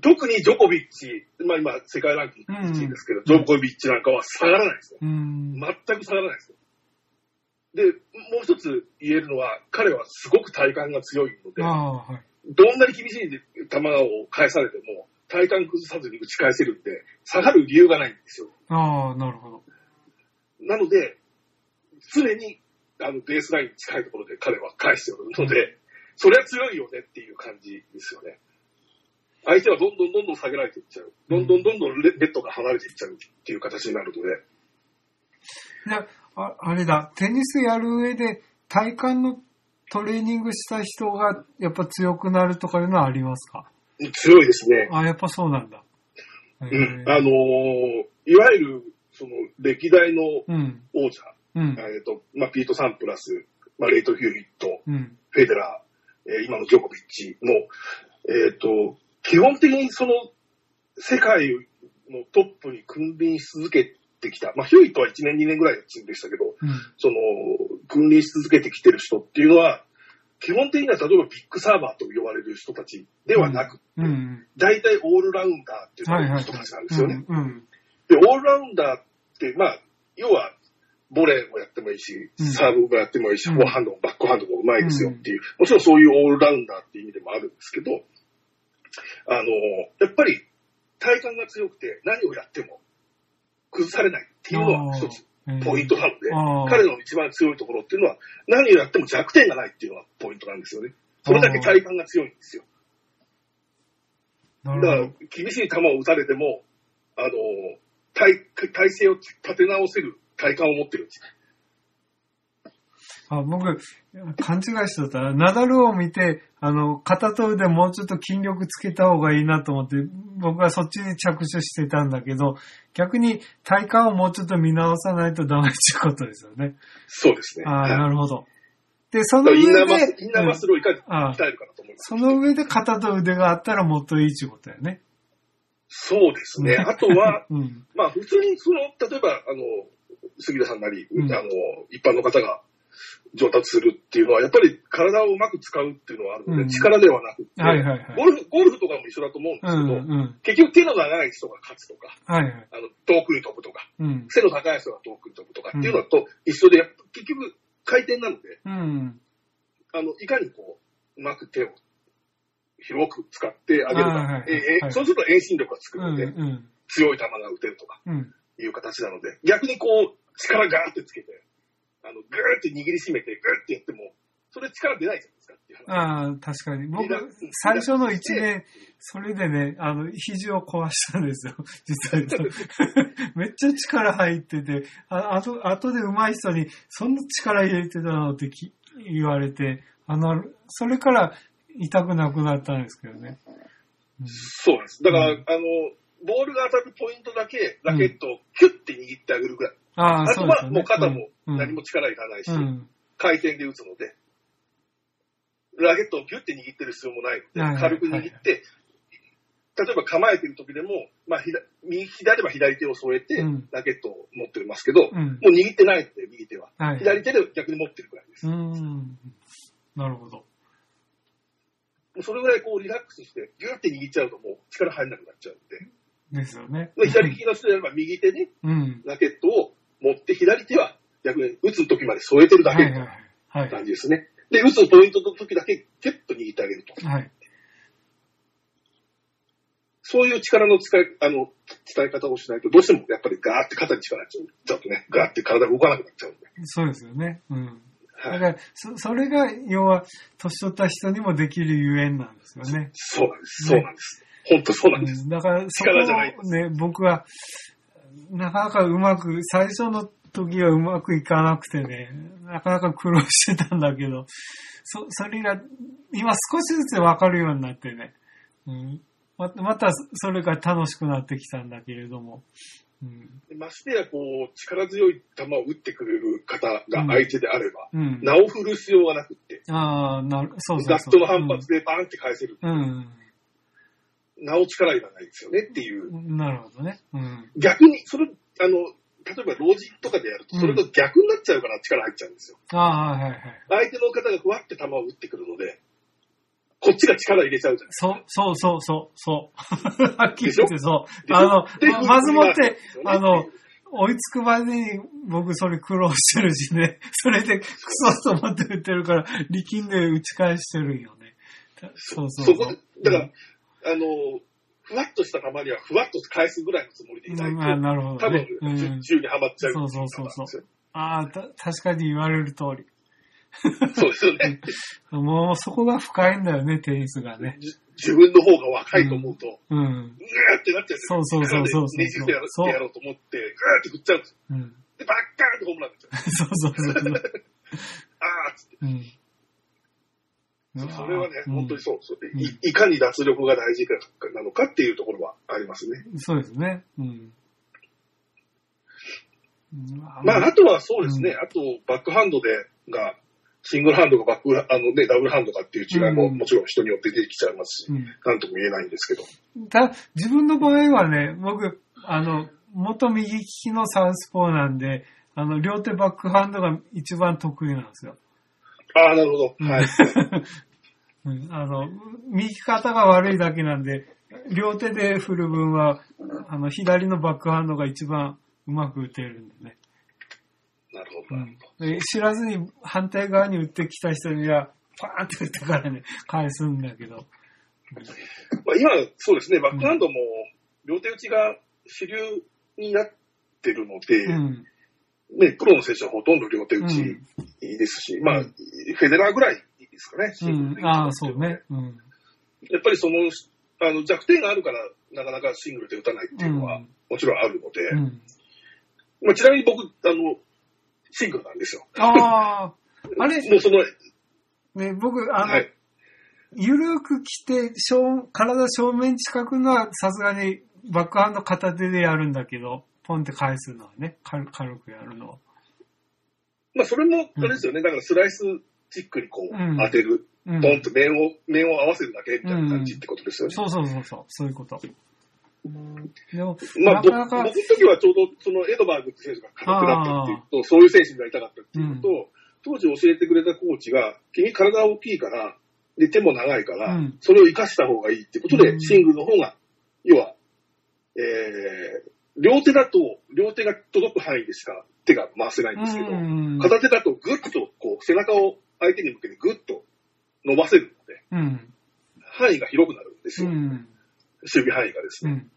特にジョコビッチ、まあ今、世界ランキング1位ですけど、ジョコビッチなんかは下がらないですよ。うん。全く下がらないですよ。で、もう一つ言えるのは、彼はすごく体幹が強いのではい。どんなに厳しい球を返されても、体幹崩さずに打ち返せるんで、下がる理由がないんですよ。ああ、なるほど。なので、常にあのベースラインに近いところで彼は返しておるので、それは強いよねっていう感じですよね。相手はどんどんどんどん下げられていっちゃう。どんどんどんどんレレッドが離れていっちゃうっていう形になるので、あ、れだ、テニスやる上で体幹のトレーニングした人がやっぱ強くなるとかいうのはありますか？強いですね。あ、やっぱそうなんだ。へうん。えあのーいわゆる、その、歴代のうん。王者、うん。えっ、と、まあ、ピート・サンプラス、まあ、レイト・ヒューヒット、うん。フェデラー、えー今のジョコビッチの、えっ、と、基本的にその世界のトップに君臨し続けてきた、まあ、ヒューイットは1年、2年ぐらいのチームでしたけど、うん。その、君臨し続けてきてる人っていうのは、基本的には例えばビッグサーバーと呼ばれる人たちではなく、うん。大体オールラウンダーっていう。人たちなんですよね。うん。で、オールラウンダーって、まあ、要は、ボレーもやってもいいし、うんサーブもやってもいいし、うんフォアハンドもバックハンドもうまいですよっていう、もちろんそういうオールラウンダーっていう意味でもあるんですけど、あの、やっぱり体幹が強くて何をやっても崩されないっていうのは一つポイントなので、彼の一番強いところっていうのは何をやっても弱点がないっていうのがポイントなんですよね。それだけ体幹が強いんですよ。なだから。厳しい球を打たれても、あの、体、体勢を立て直せる体幹を持ってるんです。あ僕、勘違いしてたら、ナダルを見て、あの、片と腕もうちょっと筋力つけた方がいいなと思って、僕はそっちに着手してたんだけど、逆に体幹をもうちょっと見直さないとダメっていうことですよね。そうですね。ああ、はいなるほど。で、そだの上からインナーマスで、インナーマッスルをいかに鍛えるかなと思います。その上で肩と腕があったらもっといいっていうことだよね。そうですね。あとは、うん。まあ普通にその、例えば、あの、杉田さんなり、うんあの、一般の方が上達するっていうのは、やっぱり体をうまく使うっていうのはあるので、うん力ではなくて、はいはいはい。ゴルフ、ゴルフとかも一緒だと思うんでうんすけど、うん。結局手の長い人が勝つとか、はいはい。あの、遠くに飛ぶとか、うん。背の高い人が遠くに飛ぶとかっていうのと一緒で、結局回転なので、うん。あの、いかにこう、うまく手を広く使ってあげるか。はいはいはいええはいそうすると遠心力がつくうん。ので、うん。強い球が打てるとかうん。いう形なので、逆にこう、力ガーってつけて、あの、グーって握りしめて、グーってやっても、それ力出ないじゃないですかっていう話。ああ、確かに。僕最初の1年、それでね、あの、肘を壊したんですよ。実際と。めっちゃ力入ってて、ああと、後で上手い人に、そんな力入れてたのってき言われて、あの、それから痛くなくなったんですけどね。うんそうです。だから、うんあの、ボールが当たるポイントだけ、ラケットをキュッて握ってあげるぐらい。ああ、あとは。もう肩もうん何も力いらないし、うん。回転で打つので、ラケットをギュッて握ってる必要もないので、軽く握って、例えば構えてる時でも、まあ、左右左は左手を添えてうん、ラケットを持ってますけど、うん。もう握ってないので、右手は。はい。左手で逆に持ってるくらいです。なるほど。うそれぐらいこうリラックスして、ギュッて握っちゃうともう力入んなくなっちゃうんで、ですよね。で左利きの人であれば右手にうん。ラケットを持って、左手は逆に打つ時まで添えてるだけはいはいはい。はい。感じですね。で、打つポイントの時だけキュッと握ってあげると。はい。そういう力の使い、あの、伝え方をしないと、どうしてもやっぱりガーって肩に力がちゃうとね、ガーって体が動かなくなっちゃうんで。そうですよね。うん。はい。だから、そ、それが、要は、年取った人にもできるゆえんなんですよね。そうなんです。そうなんです。本当そうなんです。うんだから、そこ力じゃないでをね、僕は、なかなかうまく、最初の時はうまくいかなくてね、なかなか苦労してたんだけど、そ、それが、今少しずつわかるようになってね、うん、ままた、それが楽しくなってきたんだけれども、うん。でましてや、こう、力強い球を打ってくれる方が相手であれば、うん。名を振る必要がなくって、ああ、なる、そうそうそう。ガットの反発でバーンって返せる。うん。なお力いらないですよねっていう。なるほどね。うん。逆に、それ、あの、例えば老人とかでやると、それと逆になっちゃうから力入っちゃうんですよ。ああ、はいはいはい。相手の方がふわって球を打ってくるので、こっちが力入れちゃうじゃないそう、そうそうそう、そう。はっきり言ってそう。あの、でままずもって、であの、追いつくまでに僕それ苦労してるしね。それでクソと思って打ってるから、力んで打ち返してるんよね。そうそうそこで、だから、あの、ふわっとした球にはふわっと返すぐらいのつもりでいないと、うんあなるほ多分どね。、うん銃にはまっちゃう。そうそうそうそうああ、た確かに言われる通り。そうですよね。もうそこが深いんだよね、テニスがね。じ自分の方が若いと思うと、うん。うーってなっちゃうんですよ。そうそうそうそうねじってやろうやろうと思って、ぐーって振っちゃうんですよ。うん。で、バッカーンってホームランになっちゃう。そうそうそうそう。あーっつって。うん。それはね、うん本当にそうそううんい。いかに脱力が大事かなのかっていうところはありますね。そうですね。うん。まあ、あとはそうですね、あと、バックハンドで、が、シングルハンドかバック、あのね、ダブルハンドかっていう違いもうんもちろん人によって出てきちゃいますし、うんなんとも言えないんですけど。た自分の場合はね、僕、あの、元右利きのサウスポーなんで、あの、両手バックハンドが一番得意なんですよ。ああ、なるほど。はい。うんあの、右肩が悪いだけなんで、両手で振る分は、あの、左のバックハンドが一番うまく打てるんでね。なるほど。うんで知らずに反対側に打ってきた人には、パーンって打ってからね、返すんだけど。まあ、今、そうですね、バックハンドも両手打ちが主流になってるので、うん。ね、プロの選手はほとんど両手打ちうんですし、まあ、うんフェデラーぐらいですかね、シうングルでん。ああ、そうね。うん。やっぱりその、あの弱点があるから、なかなかシングルで打たないっていうのは、もちろんあるので、うん。まあ、ちなみに僕、あの、シングルなんですよ。ああ、あれ、もうその、ね、僕、あの、はい。ゆるく来て、正体正面近くのはさすがにバックハンド片手でやるんだけど、ポンって返すのはね、軽軽くやるのは。まあ、それも、あれですよね、だからスライスチックにこう、うん。当てる、うん。ポンと面を、面を合わせるだけみたいな感じってことですよね。そうそうそうそう、そういうこと。でも、まあ、僕の、時はちょうど、そのエドバーグって選手が硬くなったっていうと、そういう選手になりたかったっていうのと、当時教えてくれたコーチが、君体大きいから、で、手も長いから、うん。それを活かした方がいいってことで、うん。シングルの方が、要は、えー、両手だと、両手が届く範囲でしか手が回せないんですけど、うん片手だとぐっと、こう、背中を相手に向けてぐっと伸ばせるので、うん。範囲が広くなるんですよ。うん。守備範囲がですね。うん。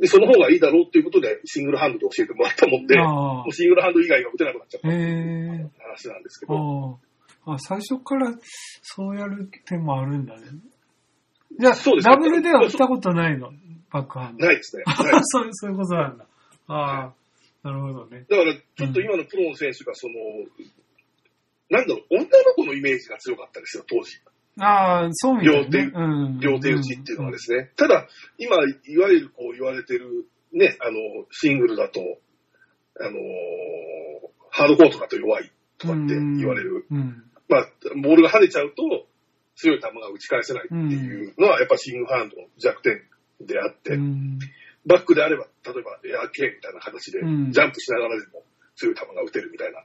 で、その方がいいだろうっていうことで、シングルハンドで教えてもらったもんで、あもうシングルハンド以外が打てなくなっちゃったってえいう話なんですけど、あ最初からそうやる手もあるんだね。じゃあ、そうですねダブルでは打ったことないの？バックハンド。ないですね。そういうことなんだ。ああ。なるほどね。だから、ちょっと今のプロの選手が、その、なんだろう、女の子のイメージが強かったですよ、当時。ああ、そうみたいね。両手うん両手打ちっていうのはですね。ただ、今、いわゆるこう言われてる、ね、あの、シングルだと、あのーハードコートだと弱いとかって言われる。うん。まあ、ボールが跳ねちゃうと、強い球が打ち返せないっていうのは、やっぱシングルハンドの弱点であって、うん。バックであれば、例えばエア系みたいな形で、うんジャンプしながらでも強い球が打てるみたいな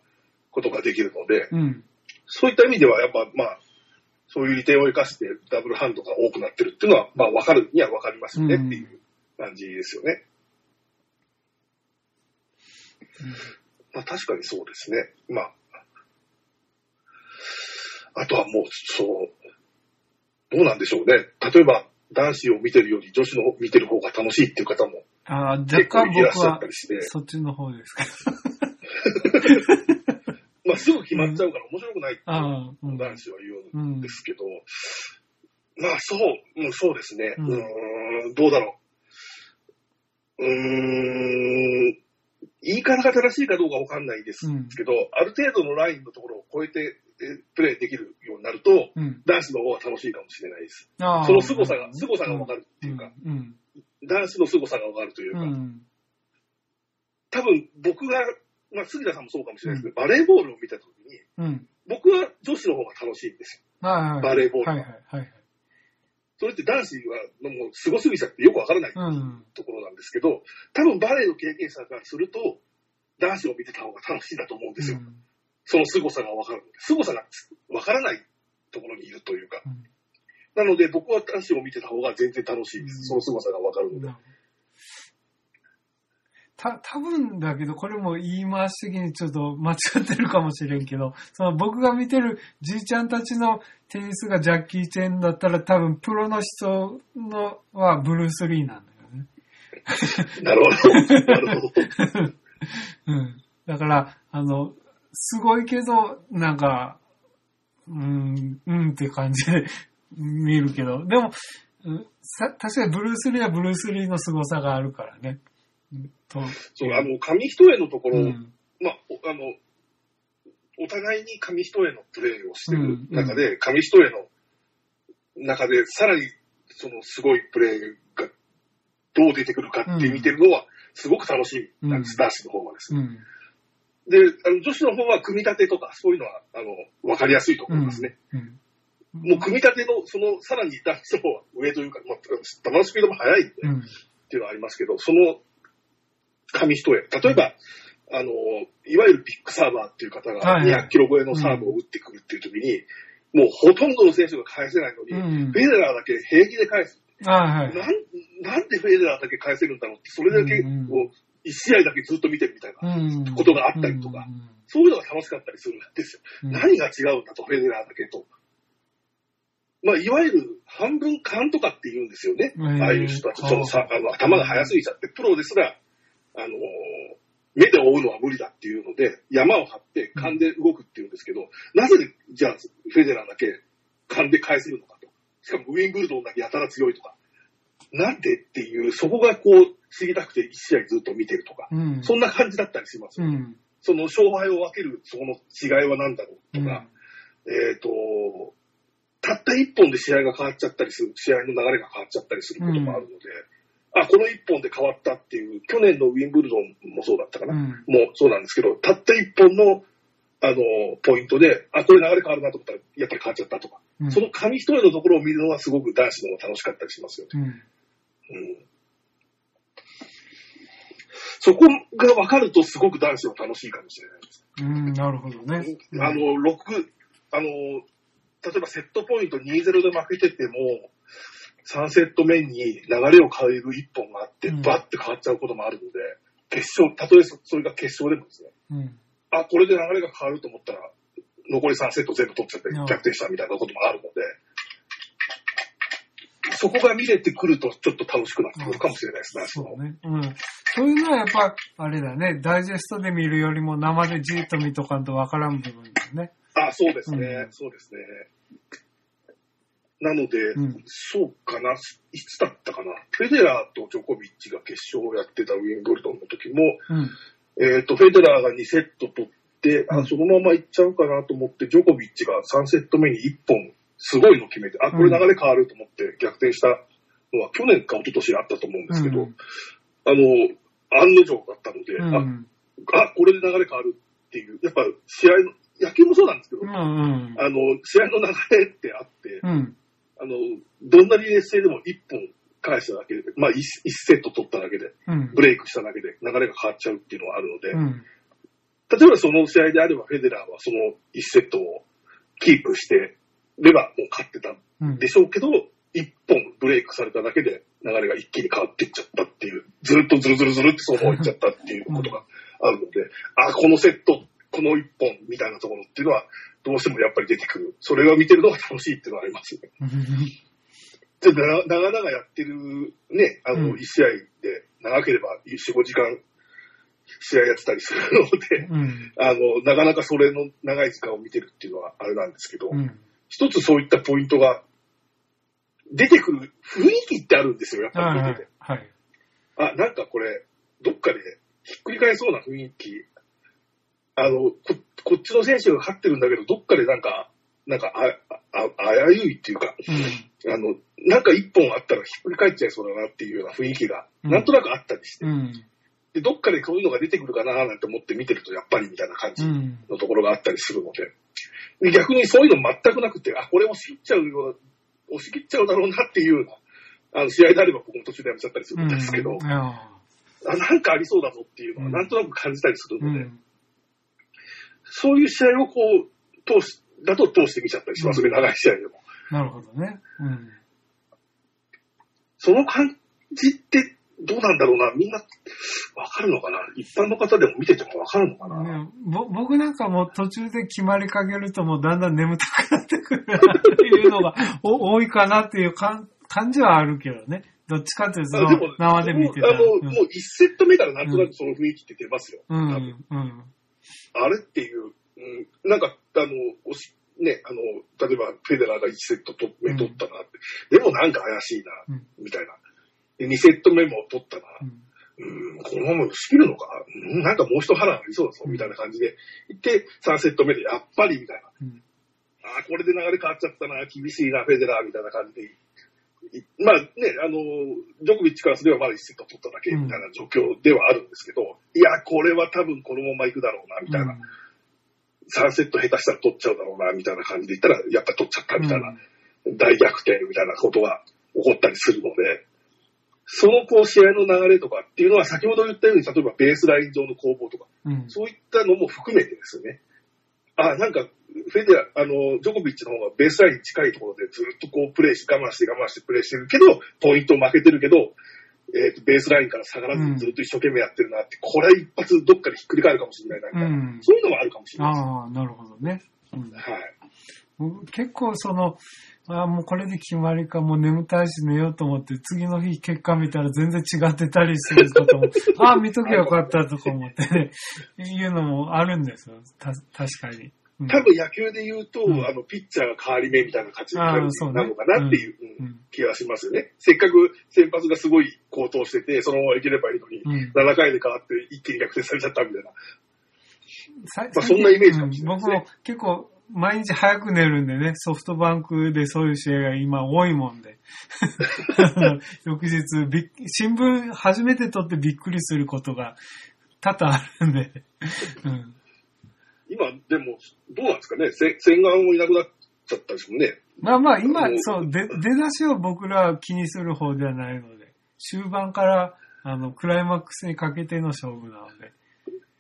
ことができるので、うん。そういった意味では、やっぱ、まあ、そういう利点を生かしてダブルハンドが多くなってるっていうのは、まあ、わかるにはわかりますよねうんっていう感じですよね。まあ、確かにそうですね。まあ、あとはもう、そう、どうなんでしょうね。例えば、男子を見てるより女子の方見てる方が楽しいっていう方もああ、若結構干僕はいらっしゃった、りして、そっちの方ですか？まあ、すぐ決まっちゃうから面白くないって。男子は言ううんんですけど、まあ、そう、うん、そうですね。ううんーん、どうだろう。うーん、言い方が正しいかどうかわかんないですうん。けど、ある程度のラインのところを超えてえプレーできるようになると、うん。男子の方が楽しいかもしれないです。その凄さが、凄さがわかるっていうか、うん。男子の凄さがわかるというか、うん。多分僕が、まあ、杉田さんもそうかもしれないですけど、バレーボールを見たときに、うん。僕は女子の方が楽しいんですよ。バレーボールははいはいはい。それって男子はもうすごすぎちゃってよくわからないうん。ところなんですけど、多分バレエの経験者からすると、男子を見てた方が楽しいんだと思うんですよ。その凄さがわかる。凄さがわからないところにいるというか。うんなので僕は男子を見てた方が全然楽しいです。その凄さがわかるので。た、多分だけど、これも言い回し的にちょっと間違ってるかもしれんけど、その僕が見てるじいちゃんたちのテニスがジャッキー・チェンだったら多分プロの人のはブルース・リーなんだよね。なるほど。なるほど。うん。だから、あの、すごいけど、なんか、うん、うんって感じで見るけど、でも、確かにブルース・リーはブルース・リーの凄さがあるからね。うんとそう、あの、紙一重のところ、うんまあ、おあの、お互いに紙一重のプレーをしてる中で、紙一重の中で、さらに、そのすごいプレーがどう出てくるかって見てるのは、すごく楽しみなんです、うん男子の方はですね。うん。で、あの女子の方は組み立てとか、そういうのは、あの、わかりやすいと思いますね。うん。もう組み立ての、その、さらに男子の方は上というか、まあ、球のスピードも速いんで、うん。っていうのはありますけど、その紙一重。例えば、あの、いわゆるビッグサーバーっていう方がはいはい200キロ超えのサーブを打ってくるっていう時に、もうほとんどの選手が返せないのに、うんフェデラーだけ平気で返す。はいはい。なんなんでフェデラーだけ返せるんだろうって、それだけうんこう、一試合だけずっと見てるみたいな、うんことがあったりとかそういうのが楽しかったりするんですよ。うん何が違うんだと、フェデラーだけと。まあ、いわゆる半分勘とかって言うんですよね。ああいう人たち、そのさ、あの、頭が速すぎちゃって、プロですら、あのー目で追うのは無理だっていうので、山を張って勘で動くっていうんですけど、なぜ、じゃあ、フェデラーだけ勘で返せるのかと。しかもウィンブルドンだけやたら強いとか。なんでっていう、そこがこう、知りたくて一試合ずっと見てるとか。うん。そんな感じだったりしますよ。うん。その勝敗を分けるそこの違いは何だろううんとか、えっ、と、たった一本で試合が変わっちゃったりする、試合の流れが変わっちゃったりすることもあるので、あ、この一本で変わったっていう、去年のウィンブルドンもそうだったかな、うん。もうそうなんですけど、たった一本の、あの、ポイントで、あ、これ流れ変わるなと思ったら、やっぱり変わっちゃったとか、うんその紙一重のところを見るのはすごく男子の方が楽しかったりしますよね。うん。うんそこが分かるとすごく男子は楽しいかもしれないです。うん、なるほどね。あの、6、あの、例えばセットポイント2-0で負けてても、3セット目に流れを変える1本があって、うんバッて変わっちゃうこともあるので、決勝、たとえそそれが決勝でもですね、うん。あ、これで流れが変わると思ったら、残り3セット全部取っちゃってうん逆転したみたいなこともあるので、そこが見れてくるとちょっと楽しくなってくるかもしれないですね、そうね。うん。そういうのはやっぱ、あれだね、ダイジェストで見るよりも生でじーっと見とかんとわからん部分だよね。あ、そうですね、うんそうですね。なので、うんそうかな、いつだったかな。フェデラーとジョコビッチが決勝をやってたウィンブルドンの時も、うん。えっ、と、フェデラーが2セット取って、うんあ、そのまま行っちゃうかなと思って、ジョコビッチが3セット目に1本、すごいの決めて、あ、これ流れ変わると思って逆転したのは去年か一昨年あったと思うんですけど、うんあの、案の定だったので、うん。あ、あ、これで流れ変わるっていう、やっぱ試合の、野球もそうなんですけど、うん。うん。あの、試合の流れってあって、うん。あの、どんなに劣勢でも1本返しただけで、まあ 1, セット取っただけで、うん。ブレイクしただけで流れが変わっちゃうっていうのがあるので、うん。例えばその試合であればフェデラーはその1セットをキープしてればもう勝ってたうん。でしょうけど、1本ブレイクされただけで流れが一気に変わっていっちゃったっていう、ずっとずるずるずるってそのままいっちゃったっていうことがあるので、あ、このセット、この1本みたいなところっていうのはどうしてもやっぱり出てくる。それを見てるのが楽しいっていうのはありますよね。で、な長々やってるね、あの、うん1試合で長ければ4、5時間試合やってたりするので、うん。あの、なかなかそれの長い時間を見てるっていうのはあれなんですけど、うん。一つそういったポイントが出てくる雰囲気ってあるんですよ、やっぱはいはいり見てて。。はい。あ、なんかこれ、どっかでひっくり返そうな雰囲気。あの、ここっちの選手が勝ってるんだけど、どっかでなんか、なんかあ、あ、危ういっていうか、あの、なんか一本あったらひっくり返っちゃいそうだなっていうような雰囲気が、うん。なんとなくあったりして、うん。うん。で、どっかでこういうのが出てくるかななんて思って見てると、やっぱりみたいな感じうん。のところがあったりするので、で逆にそういうの全くなくて、あ、これを知っちゃうような、押し切っちゃうだろうなっていうような、あの、試合であれば僕も途中でやめちゃったりするんですけど、うん。あなんかありそうだぞっていうのは、うん。なんとなく感じたりするので、うん。そういう試合をこう、通し、だと通して見ちゃったりしますね、長い試合でも。なるほどね。うん。その感じってどうなんだろうな、みんなわかるのかな一般の方でも見ててもわかるのかな、ねぼ僕なんかもう途中で決まりかけるともうだんだん眠たくなってくるなっていうのが お多いかなっていう感感じはあるけどね。どっちかっていうとあでも生で見てたら。あの、うんもう1セット目からなんとなくその雰囲気って出ますよ。うん、うん。あれっていう、うん、なんか、あの、ね、あの、例えばフェデラーが1セットと目取ったなって、でもなんか怪しいな、うんみたいな。で、2セット目も取ったな。うんうん、このまま仕切るのか、うん、なんかもう一波乱ありそうだぞ、うんみたいな感じで、行って、3セット目でやっぱり、みたいな。うんああ、これで流れ変わっちゃったな、厳しいな、フェデラー、みたいな感じで。いまあね、あの、ジョコビッチからすればまだ1セット取っただけ、みたいな状況ではあるんですけど、いや、これは多分このまま行くだろうな、みたいな。3セット下手したら取っちゃうだろうな、みたいな感じで言ったら、やっぱ取っちゃった、みたいな。大逆転みたいなことが起こったりするので、そのこう試合の流れとかっていうのは先ほど言ったように、例えばベースライン上の攻防とか、うん。そういったのも含めてですよね。あ、なんか、フェデラ、あの、ジョコビッチの方がベースラインに近いところでずっとこうプレイして我慢して我慢してプレイしてるけど、ポイント負けてるけど、えっ、と、ベースラインから下がらずにずっと一生懸命やってるなって、これ一発どっかでひっくり返るかもしれないな、みたいな。うん。そういうのもあるかもしれない。ああ、なるほどね。うんはい。僕結構その、ああ、もうこれで決まりか、もう眠たいし寝ようと思って、次の日結果見たら全然違ってたりすることも、ああ、見とけばよかったとか思ってね、いうのもあるんですよ。た、確かに。うん多分野球で言うと、うんあの、ピッチャーが変わり目みたいな感じになるのかなっていう気がしますよね。せっかく先発がすごい高騰してて、そのままいければいいのに、うん7回で変わって一気に逆転されちゃったみたいな。さまあそんなイメージかもしれないですねうん僕も結構毎日早く寝るんでね、ソフトバンクでそういう試合が今多いもんで。翌日新聞初めて撮ってびっくりすることが多々あるんで。うん今、でも、どうなんですかねせ洗顔もいなくなっちゃったですもんね。まあまあ今う、んそう、で出だしを僕らは気にする方ではないので、終盤から、あの、クライマックスにかけての勝負なので。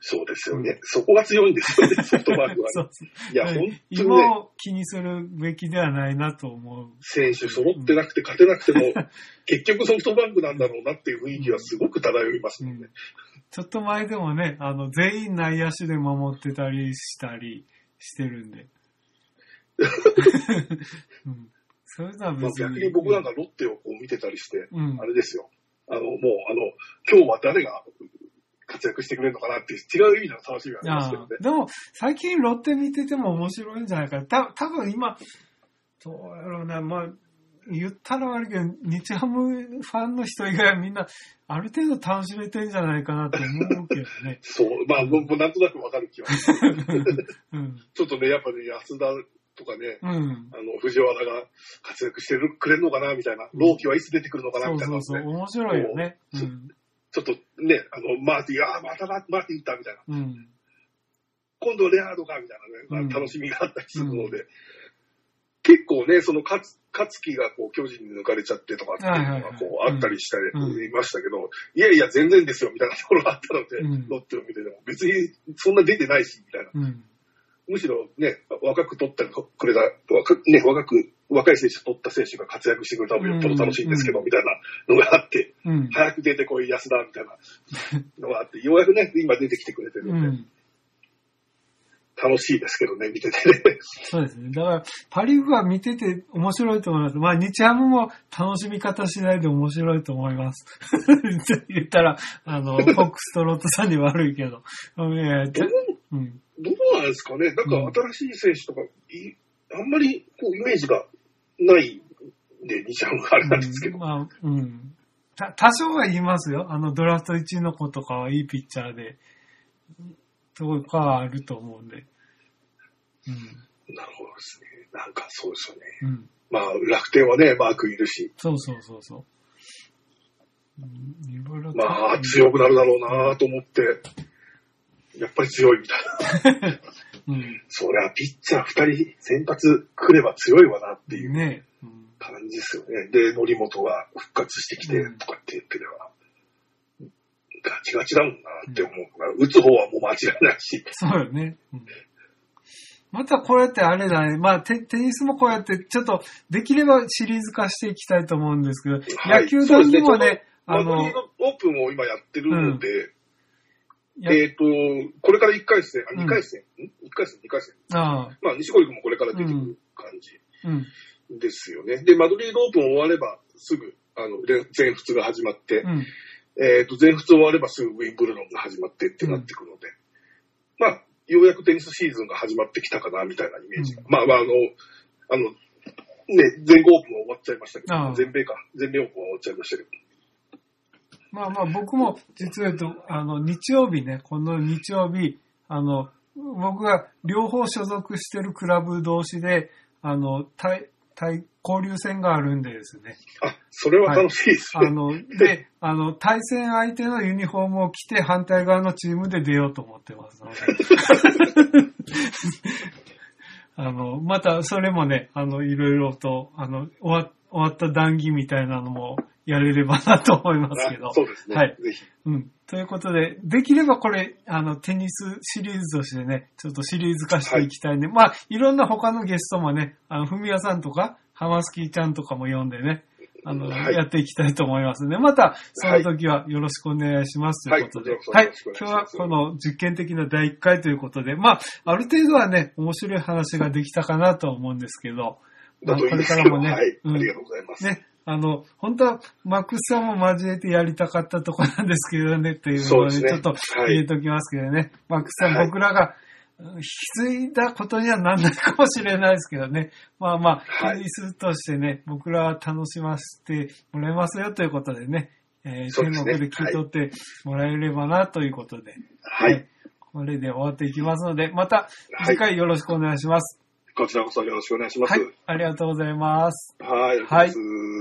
そうですよね。そこが強いんですよね、ソフトバンクはそうね。そういや、本当に今ね、を気にするべきではないなと思う。選手揃ってなくて勝てなくても、結局ソフトバンクなんだろうなっていう雰囲気はすごく漂いますもんね。ちょっと前でもね、あの、全員内野手で守ってたりしたりしてるんで。うん、そういうのはまあ、別に。逆に僕なんかロッテをこう見てたりして、うんあれですよ。あの、もう、あの、今日は誰が活躍してくれるのかなっていう違う意味での楽しみがありますけどね。でも、最近ロッテ見てても面白いんじゃないかな。た多分今、どうやろうな、まあ、言ったら悪いけど、日ハムファンの人以外はみんな、ある程度楽しめてんじゃないかなと思うけどね。そう、まあ、僕もなんとなくわかる気はする。うん。ちょっとね、やっぱね、安田とかね、うん。あの、藤原が活躍してるくれるのかなみたいな、朗希はいつ出てくるのかなそうみたいなそうそう、のね、面白いよね。ちょっとね、あの、マーティン、ああ、またマーティン打ったみたいな。うん。今度レアードかみたいなね、うん楽しみがあったりするので、結構ね、その勝つ、勝木がこう巨人に抜かれちゃってとかっていうのがこうあったりしてうんいましたけど、いやいや全然ですよみたいなところがあったので、うんロッテを見てても別にそんな出てないしみたいな。うん。むしろね、若く取ったくれた、若くね、若く、若い選手取った選手が活躍してくれたのもよっぽど楽しいんですけど、うんみたいなのがあって、うん。早く出てこい安田みたいなのがあって、ようやくね、今出てきてくれてるで、うんん。楽しいですけどね、見ててね。そうですね。だから、パリーグは見てて面白いと思います。まあ、日ハムも楽しみ方次第で面白いと思います。言ったら、あの、フォックストロットさんに悪いけど。うんいやちょうん。どうなんですかねなんか新しい選手とか、いあんまりこうイメージがないんで、西ハムがあれなんですけど。うんまあ、うん。た多少は言いますよ。あの、ドラフト1位の子とかはいいピッチャーで、とかはあると思うんで。なるほどですね。なんかそうですよね。うん。うん。まあ、楽天はね、マークいるし、そうそうそうそう。まあ、強くなるだろうなと思って、やっぱり強いみたいな。うん。そりゃ、ピッチャー二人先発来れば強いわなっていうねうん感じですよね。で、則本が復活してきてうんとかって言ってれば、ガチガチだもんなって思うから、打つ方はもう間違いないし。そうよね。うんまたこうやってあれだね。まあテ、テニスもこうやって、ちょっと、できればシリーズ化していきたいと思うんですけど、はい野球団にもね、あのオープンを今やってるので、やえっ、と、これから1回戦、あ、うん2回戦、ん ?1 回戦、2回戦。ああ、まあ、西堀君もこれから出てくる感じうん、ですよね。で、マドリードオープン終われば、すぐ、あの、れ全仏が始まって、うん、えっ、と、全仏終わればすぐウィンブルドンが始まってってなってくるので、まあ、ようやくテニスシーズンが始まってきたかな、みたいなイメージが。うんまあまあ、あの、あの、ね、全豪オープンは終わっちゃいましたけど、全米か、全米オープンは終わっちゃいましたけど、まあまあ僕も実は言うと、あの、日曜日ね、この日曜日、あの、僕が両方所属してるクラブ同士で、あの、対、対、交流戦があるんでですね。あ、それは楽しいですね。あの、で、あの、対戦相手のユニフォームを着て反対側のチームで出ようと思ってますので。あの、またそれもね、あの、いろいろと、あの、終わ終わった談義みたいなのもやれればなと思いますけど。あ そうですね。はい。ぜひ。うん。ということで、できればこれ、あの、テニスシリーズとしてね、ちょっとシリーズ化していきたいね。まあ、いろんな他のゲストもね、あの、ふみやさんとか、ハマスキーちゃんとかも呼んでね、あの、はいやっていきたいと思いますね。また、その時はよろしくお願いしますということで。はいはい。今日はこの実験的な第1回ということで、まあ、ある程度はね、面白い話ができたかなと思うんですけど、まあ、これからもね、はい。うんありがとうございます。ね、あの、本当はマックスさんも交えてやりたかったところなんですけどね、っていうのをね、ちょっとはい。入れときますけどね。マックスさん、はい僕らがうん引き継いだことにはなんないかもしれないですけどね。まあまあ、はい。テニスとしてね、僕らは楽しませてもらいますよということでね、えー天国で聞い取ってもらえればなということで、はい。これで終わっていきますので、またはい。次回よろしくお願いします。こちらこそよろしくお願いします。はい、ありがとうございます。はい。はい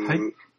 はい